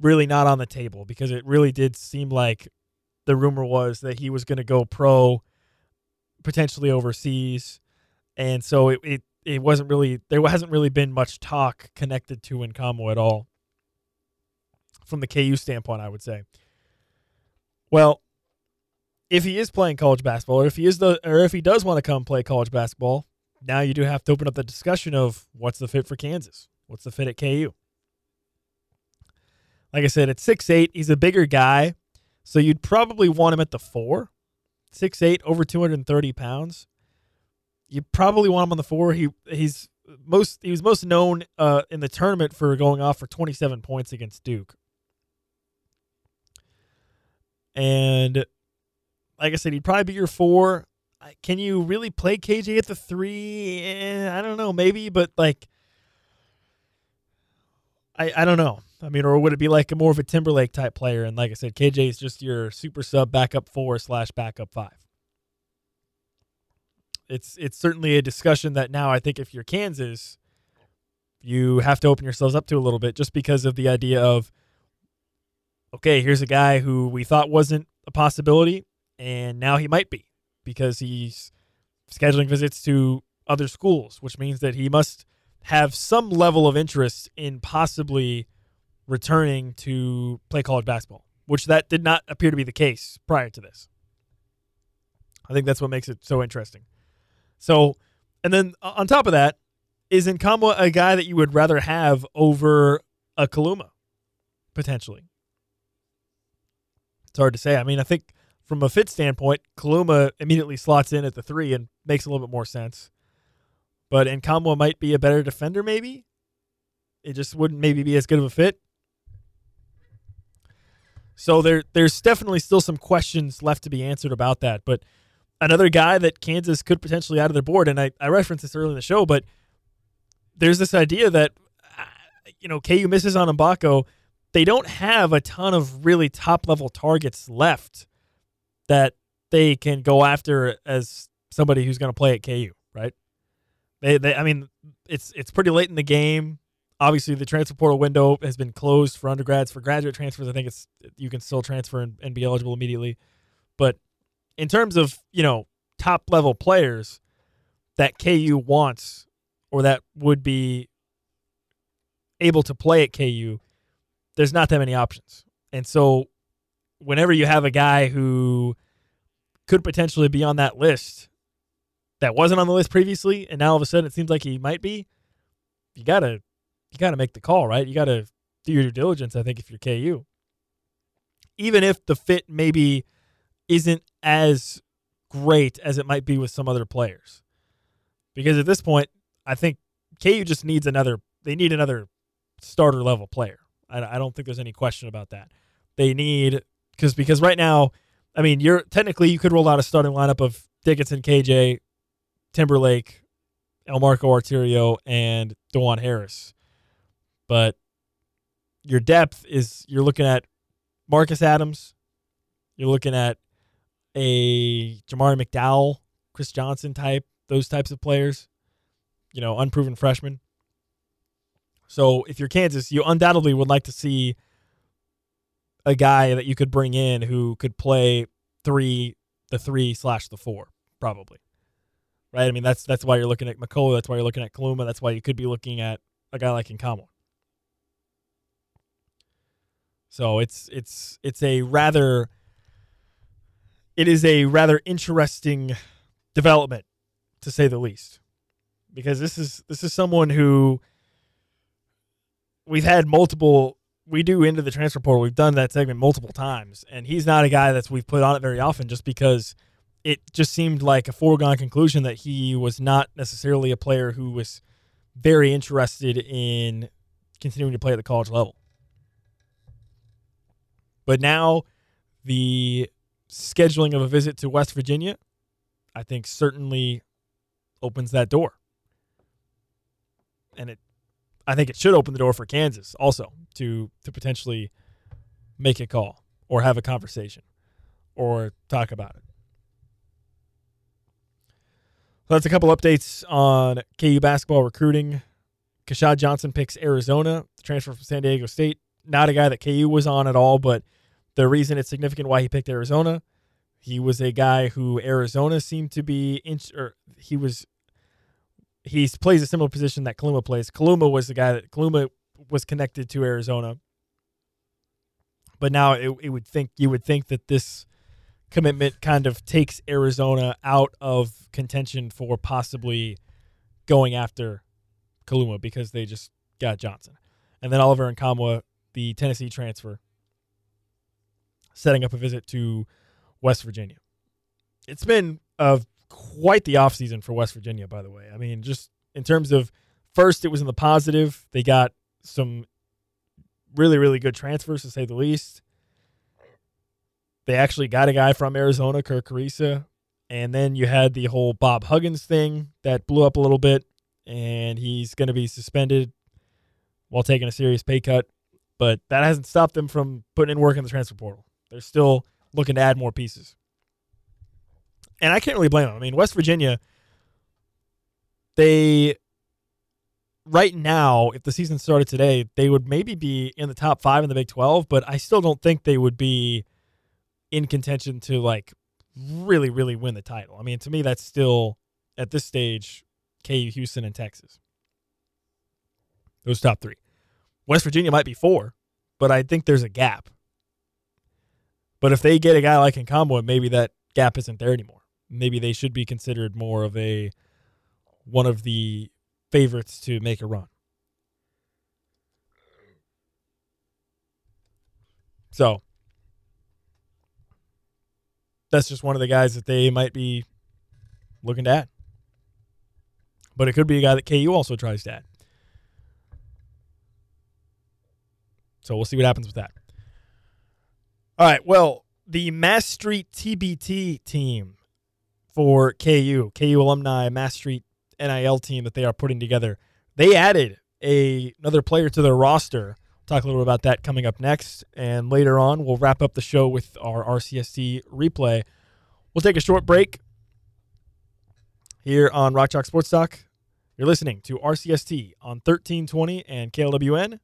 really not on the table because it really did seem like the rumor was that he was going to go pro potentially overseas. And so it, it it wasn't really there hasn't really been much talk connected to Nkamhoua at all from the KU standpoint I would say. Well if he is playing college basketball or if he is the or if he does want to come play college basketball now you do have to open up the discussion of what's the fit for Kansas what's the fit at KU like I said, at six eight, he's a bigger guy, so you'd probably want him at the four. Six eight, over two hundred and thirty pounds. You probably want him on the four. He he's most he was most known uh, in the tournament for going off for twenty seven points against Duke. And like I said, he'd probably be your four. Can you really play KJ at the three? Eh, I don't know, maybe, but like, I I don't know. I mean, or would it be like a more of a Timberlake type player? And like I said, KJ is just your super sub backup four slash backup five. It's it's certainly a discussion that now I think if you're Kansas, you have to open yourselves up to a little bit just because of the idea of okay, here's a guy who we thought wasn't a possibility, and now he might be because he's scheduling visits to other schools, which means that he must have some level of interest in possibly returning to play college basketball, which that did not appear to be the case prior to this. I think that's what makes it so interesting. So, and then on top of that, is Nkamhoua a guy that you would rather have over a Kaluma potentially? It's hard to say. I mean, I think from a fit standpoint, Kaluma immediately slots in at the three and makes a little bit more sense. But Nkamhoua might be a better defender, maybe. It just wouldn't maybe be as good of a fit. So there, there's definitely still some questions left to be answered about that. But another guy that Kansas could potentially add to their board, and I, I referenced this earlier in the show, but there's this idea that uh, you know KU misses on Mgbako. They don't have a ton of really top level targets left that they can go after as somebody who's going to play at KU, right? They, they, I mean, it's it's pretty late in the game. Obviously, the transfer portal window has been closed for undergrads. For graduate transfers, I think it's you can still transfer and, and be eligible immediately. But in terms of you know top level players that KU wants or that would be able to play at KU, there's not that many options. And so whenever you have a guy who could potentially be on that list that wasn't on the list previously and now all of a sudden it seems like he might be, you got to you got to make the call, right? You got to do your due diligence I think if you're KU. Even if the fit maybe isn't as great as it might be with some other players. Because at this point, I think KU just needs another. They need another starter level player. I, I don't think there's any question about that. They need because because right now, I mean, you're technically you could roll out a starting lineup of Dickinson, KJ, Timberlake, Elmarko Arterio, and Dajuan Harris, but your depth is you're looking at Marcus Adams, you're looking at a Jamari McDowell, Chris Johnson type, those types of players you know, unproven freshmen. So if you're Kansas, you undoubtedly would like to see a guy that you could bring in who could play three, the three slash the four, probably. Right? I mean, that's that's why you're looking at McCullar. That's why you're looking at Kaluma. That's why you could be looking at a guy like Nkamhoua. So it's it's it's a rather it is a rather interesting development, to say the least because this is this is someone who we've had multiple we do into the transfer portal. We've done that segment multiple times, and he's not a guy that's we've put on it very often, just because it just seemed like a foregone conclusion that he was not necessarily a player who was very interested in continuing to play at the college level. But now, the scheduling of a visit to West Virginia, I think, certainly opens that door and it I think it should open the door for Kansas also to to potentially make a call or have a conversation or talk about it. So that's a couple updates on KU basketball recruiting. Keshad Johnson picks Arizona, transfer from San Diego State. Not a guy that KU was on at all, but the reason it's significant why he picked Arizona, he was a guy who Arizona seemed to be, in, or he was he plays a similar position that Kaluma plays. Kaluma was the guy that Kaluma was connected to Arizona, but now it, it would think you would think that this commitment kind of takes Arizona out of contention for possibly going after Kaluma because they just got Johnson, and then Oliver Nkamhoua, the Tennessee transfer, setting up a visit to West Virginia. It's been a quite the offseason for West Virginia, by the way. I mean, just in terms of first, it was in the positive. They got some really, really good transfers, to say the least. They actually got a guy from Arizona, Kerr Kriisa. And then you had the whole Bob Huggins thing that blew up a little bit, and he's going to be suspended while taking a serious pay cut. But that hasn't stopped them from putting in work in the transfer portal. They're still looking to add more pieces and I can't really blame them. I mean, West Virginia, they right now, if the season started today, they would maybe be in the top five in the Big Twelve, but I still don't think they would be in contention to like really, really win the title. I mean, to me, that's still at this stage KU, Houston, and Texas. Those top three. West Virginia might be four, but I think there's a gap. But if they get a guy like Nkamhoua, maybe that gap isn't there anymore maybe they should be considered more of a one of the favorites to make a run. So that's just one of the guys that they might be looking to add. But it could be a guy that KU also tries to add. So we'll see what happens with that. All right. Well, the Mass Street TBT team for KU, KU alumni Mass Street NIL team that they are putting together, they added a, another player to their roster. Talk a little bit about that coming up next. And later on, we'll wrap up the show with our RCST replay. We'll take a short break here on Rock Chalk Sports Talk. You're listening to RCST on 1320 and KLWN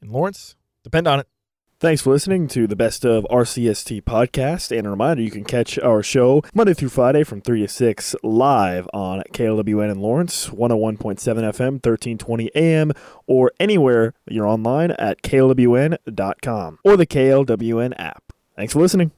in Lawrence. Depend on it. Thanks for listening to the Best of RCST podcast. And a reminder, you can catch our show Monday through Friday from 3 to 6 live on KLWN in Lawrence, 101.7 FM, 1320 AM, or anywhere you're online at klwn.com or the KLWN app. Thanks for listening.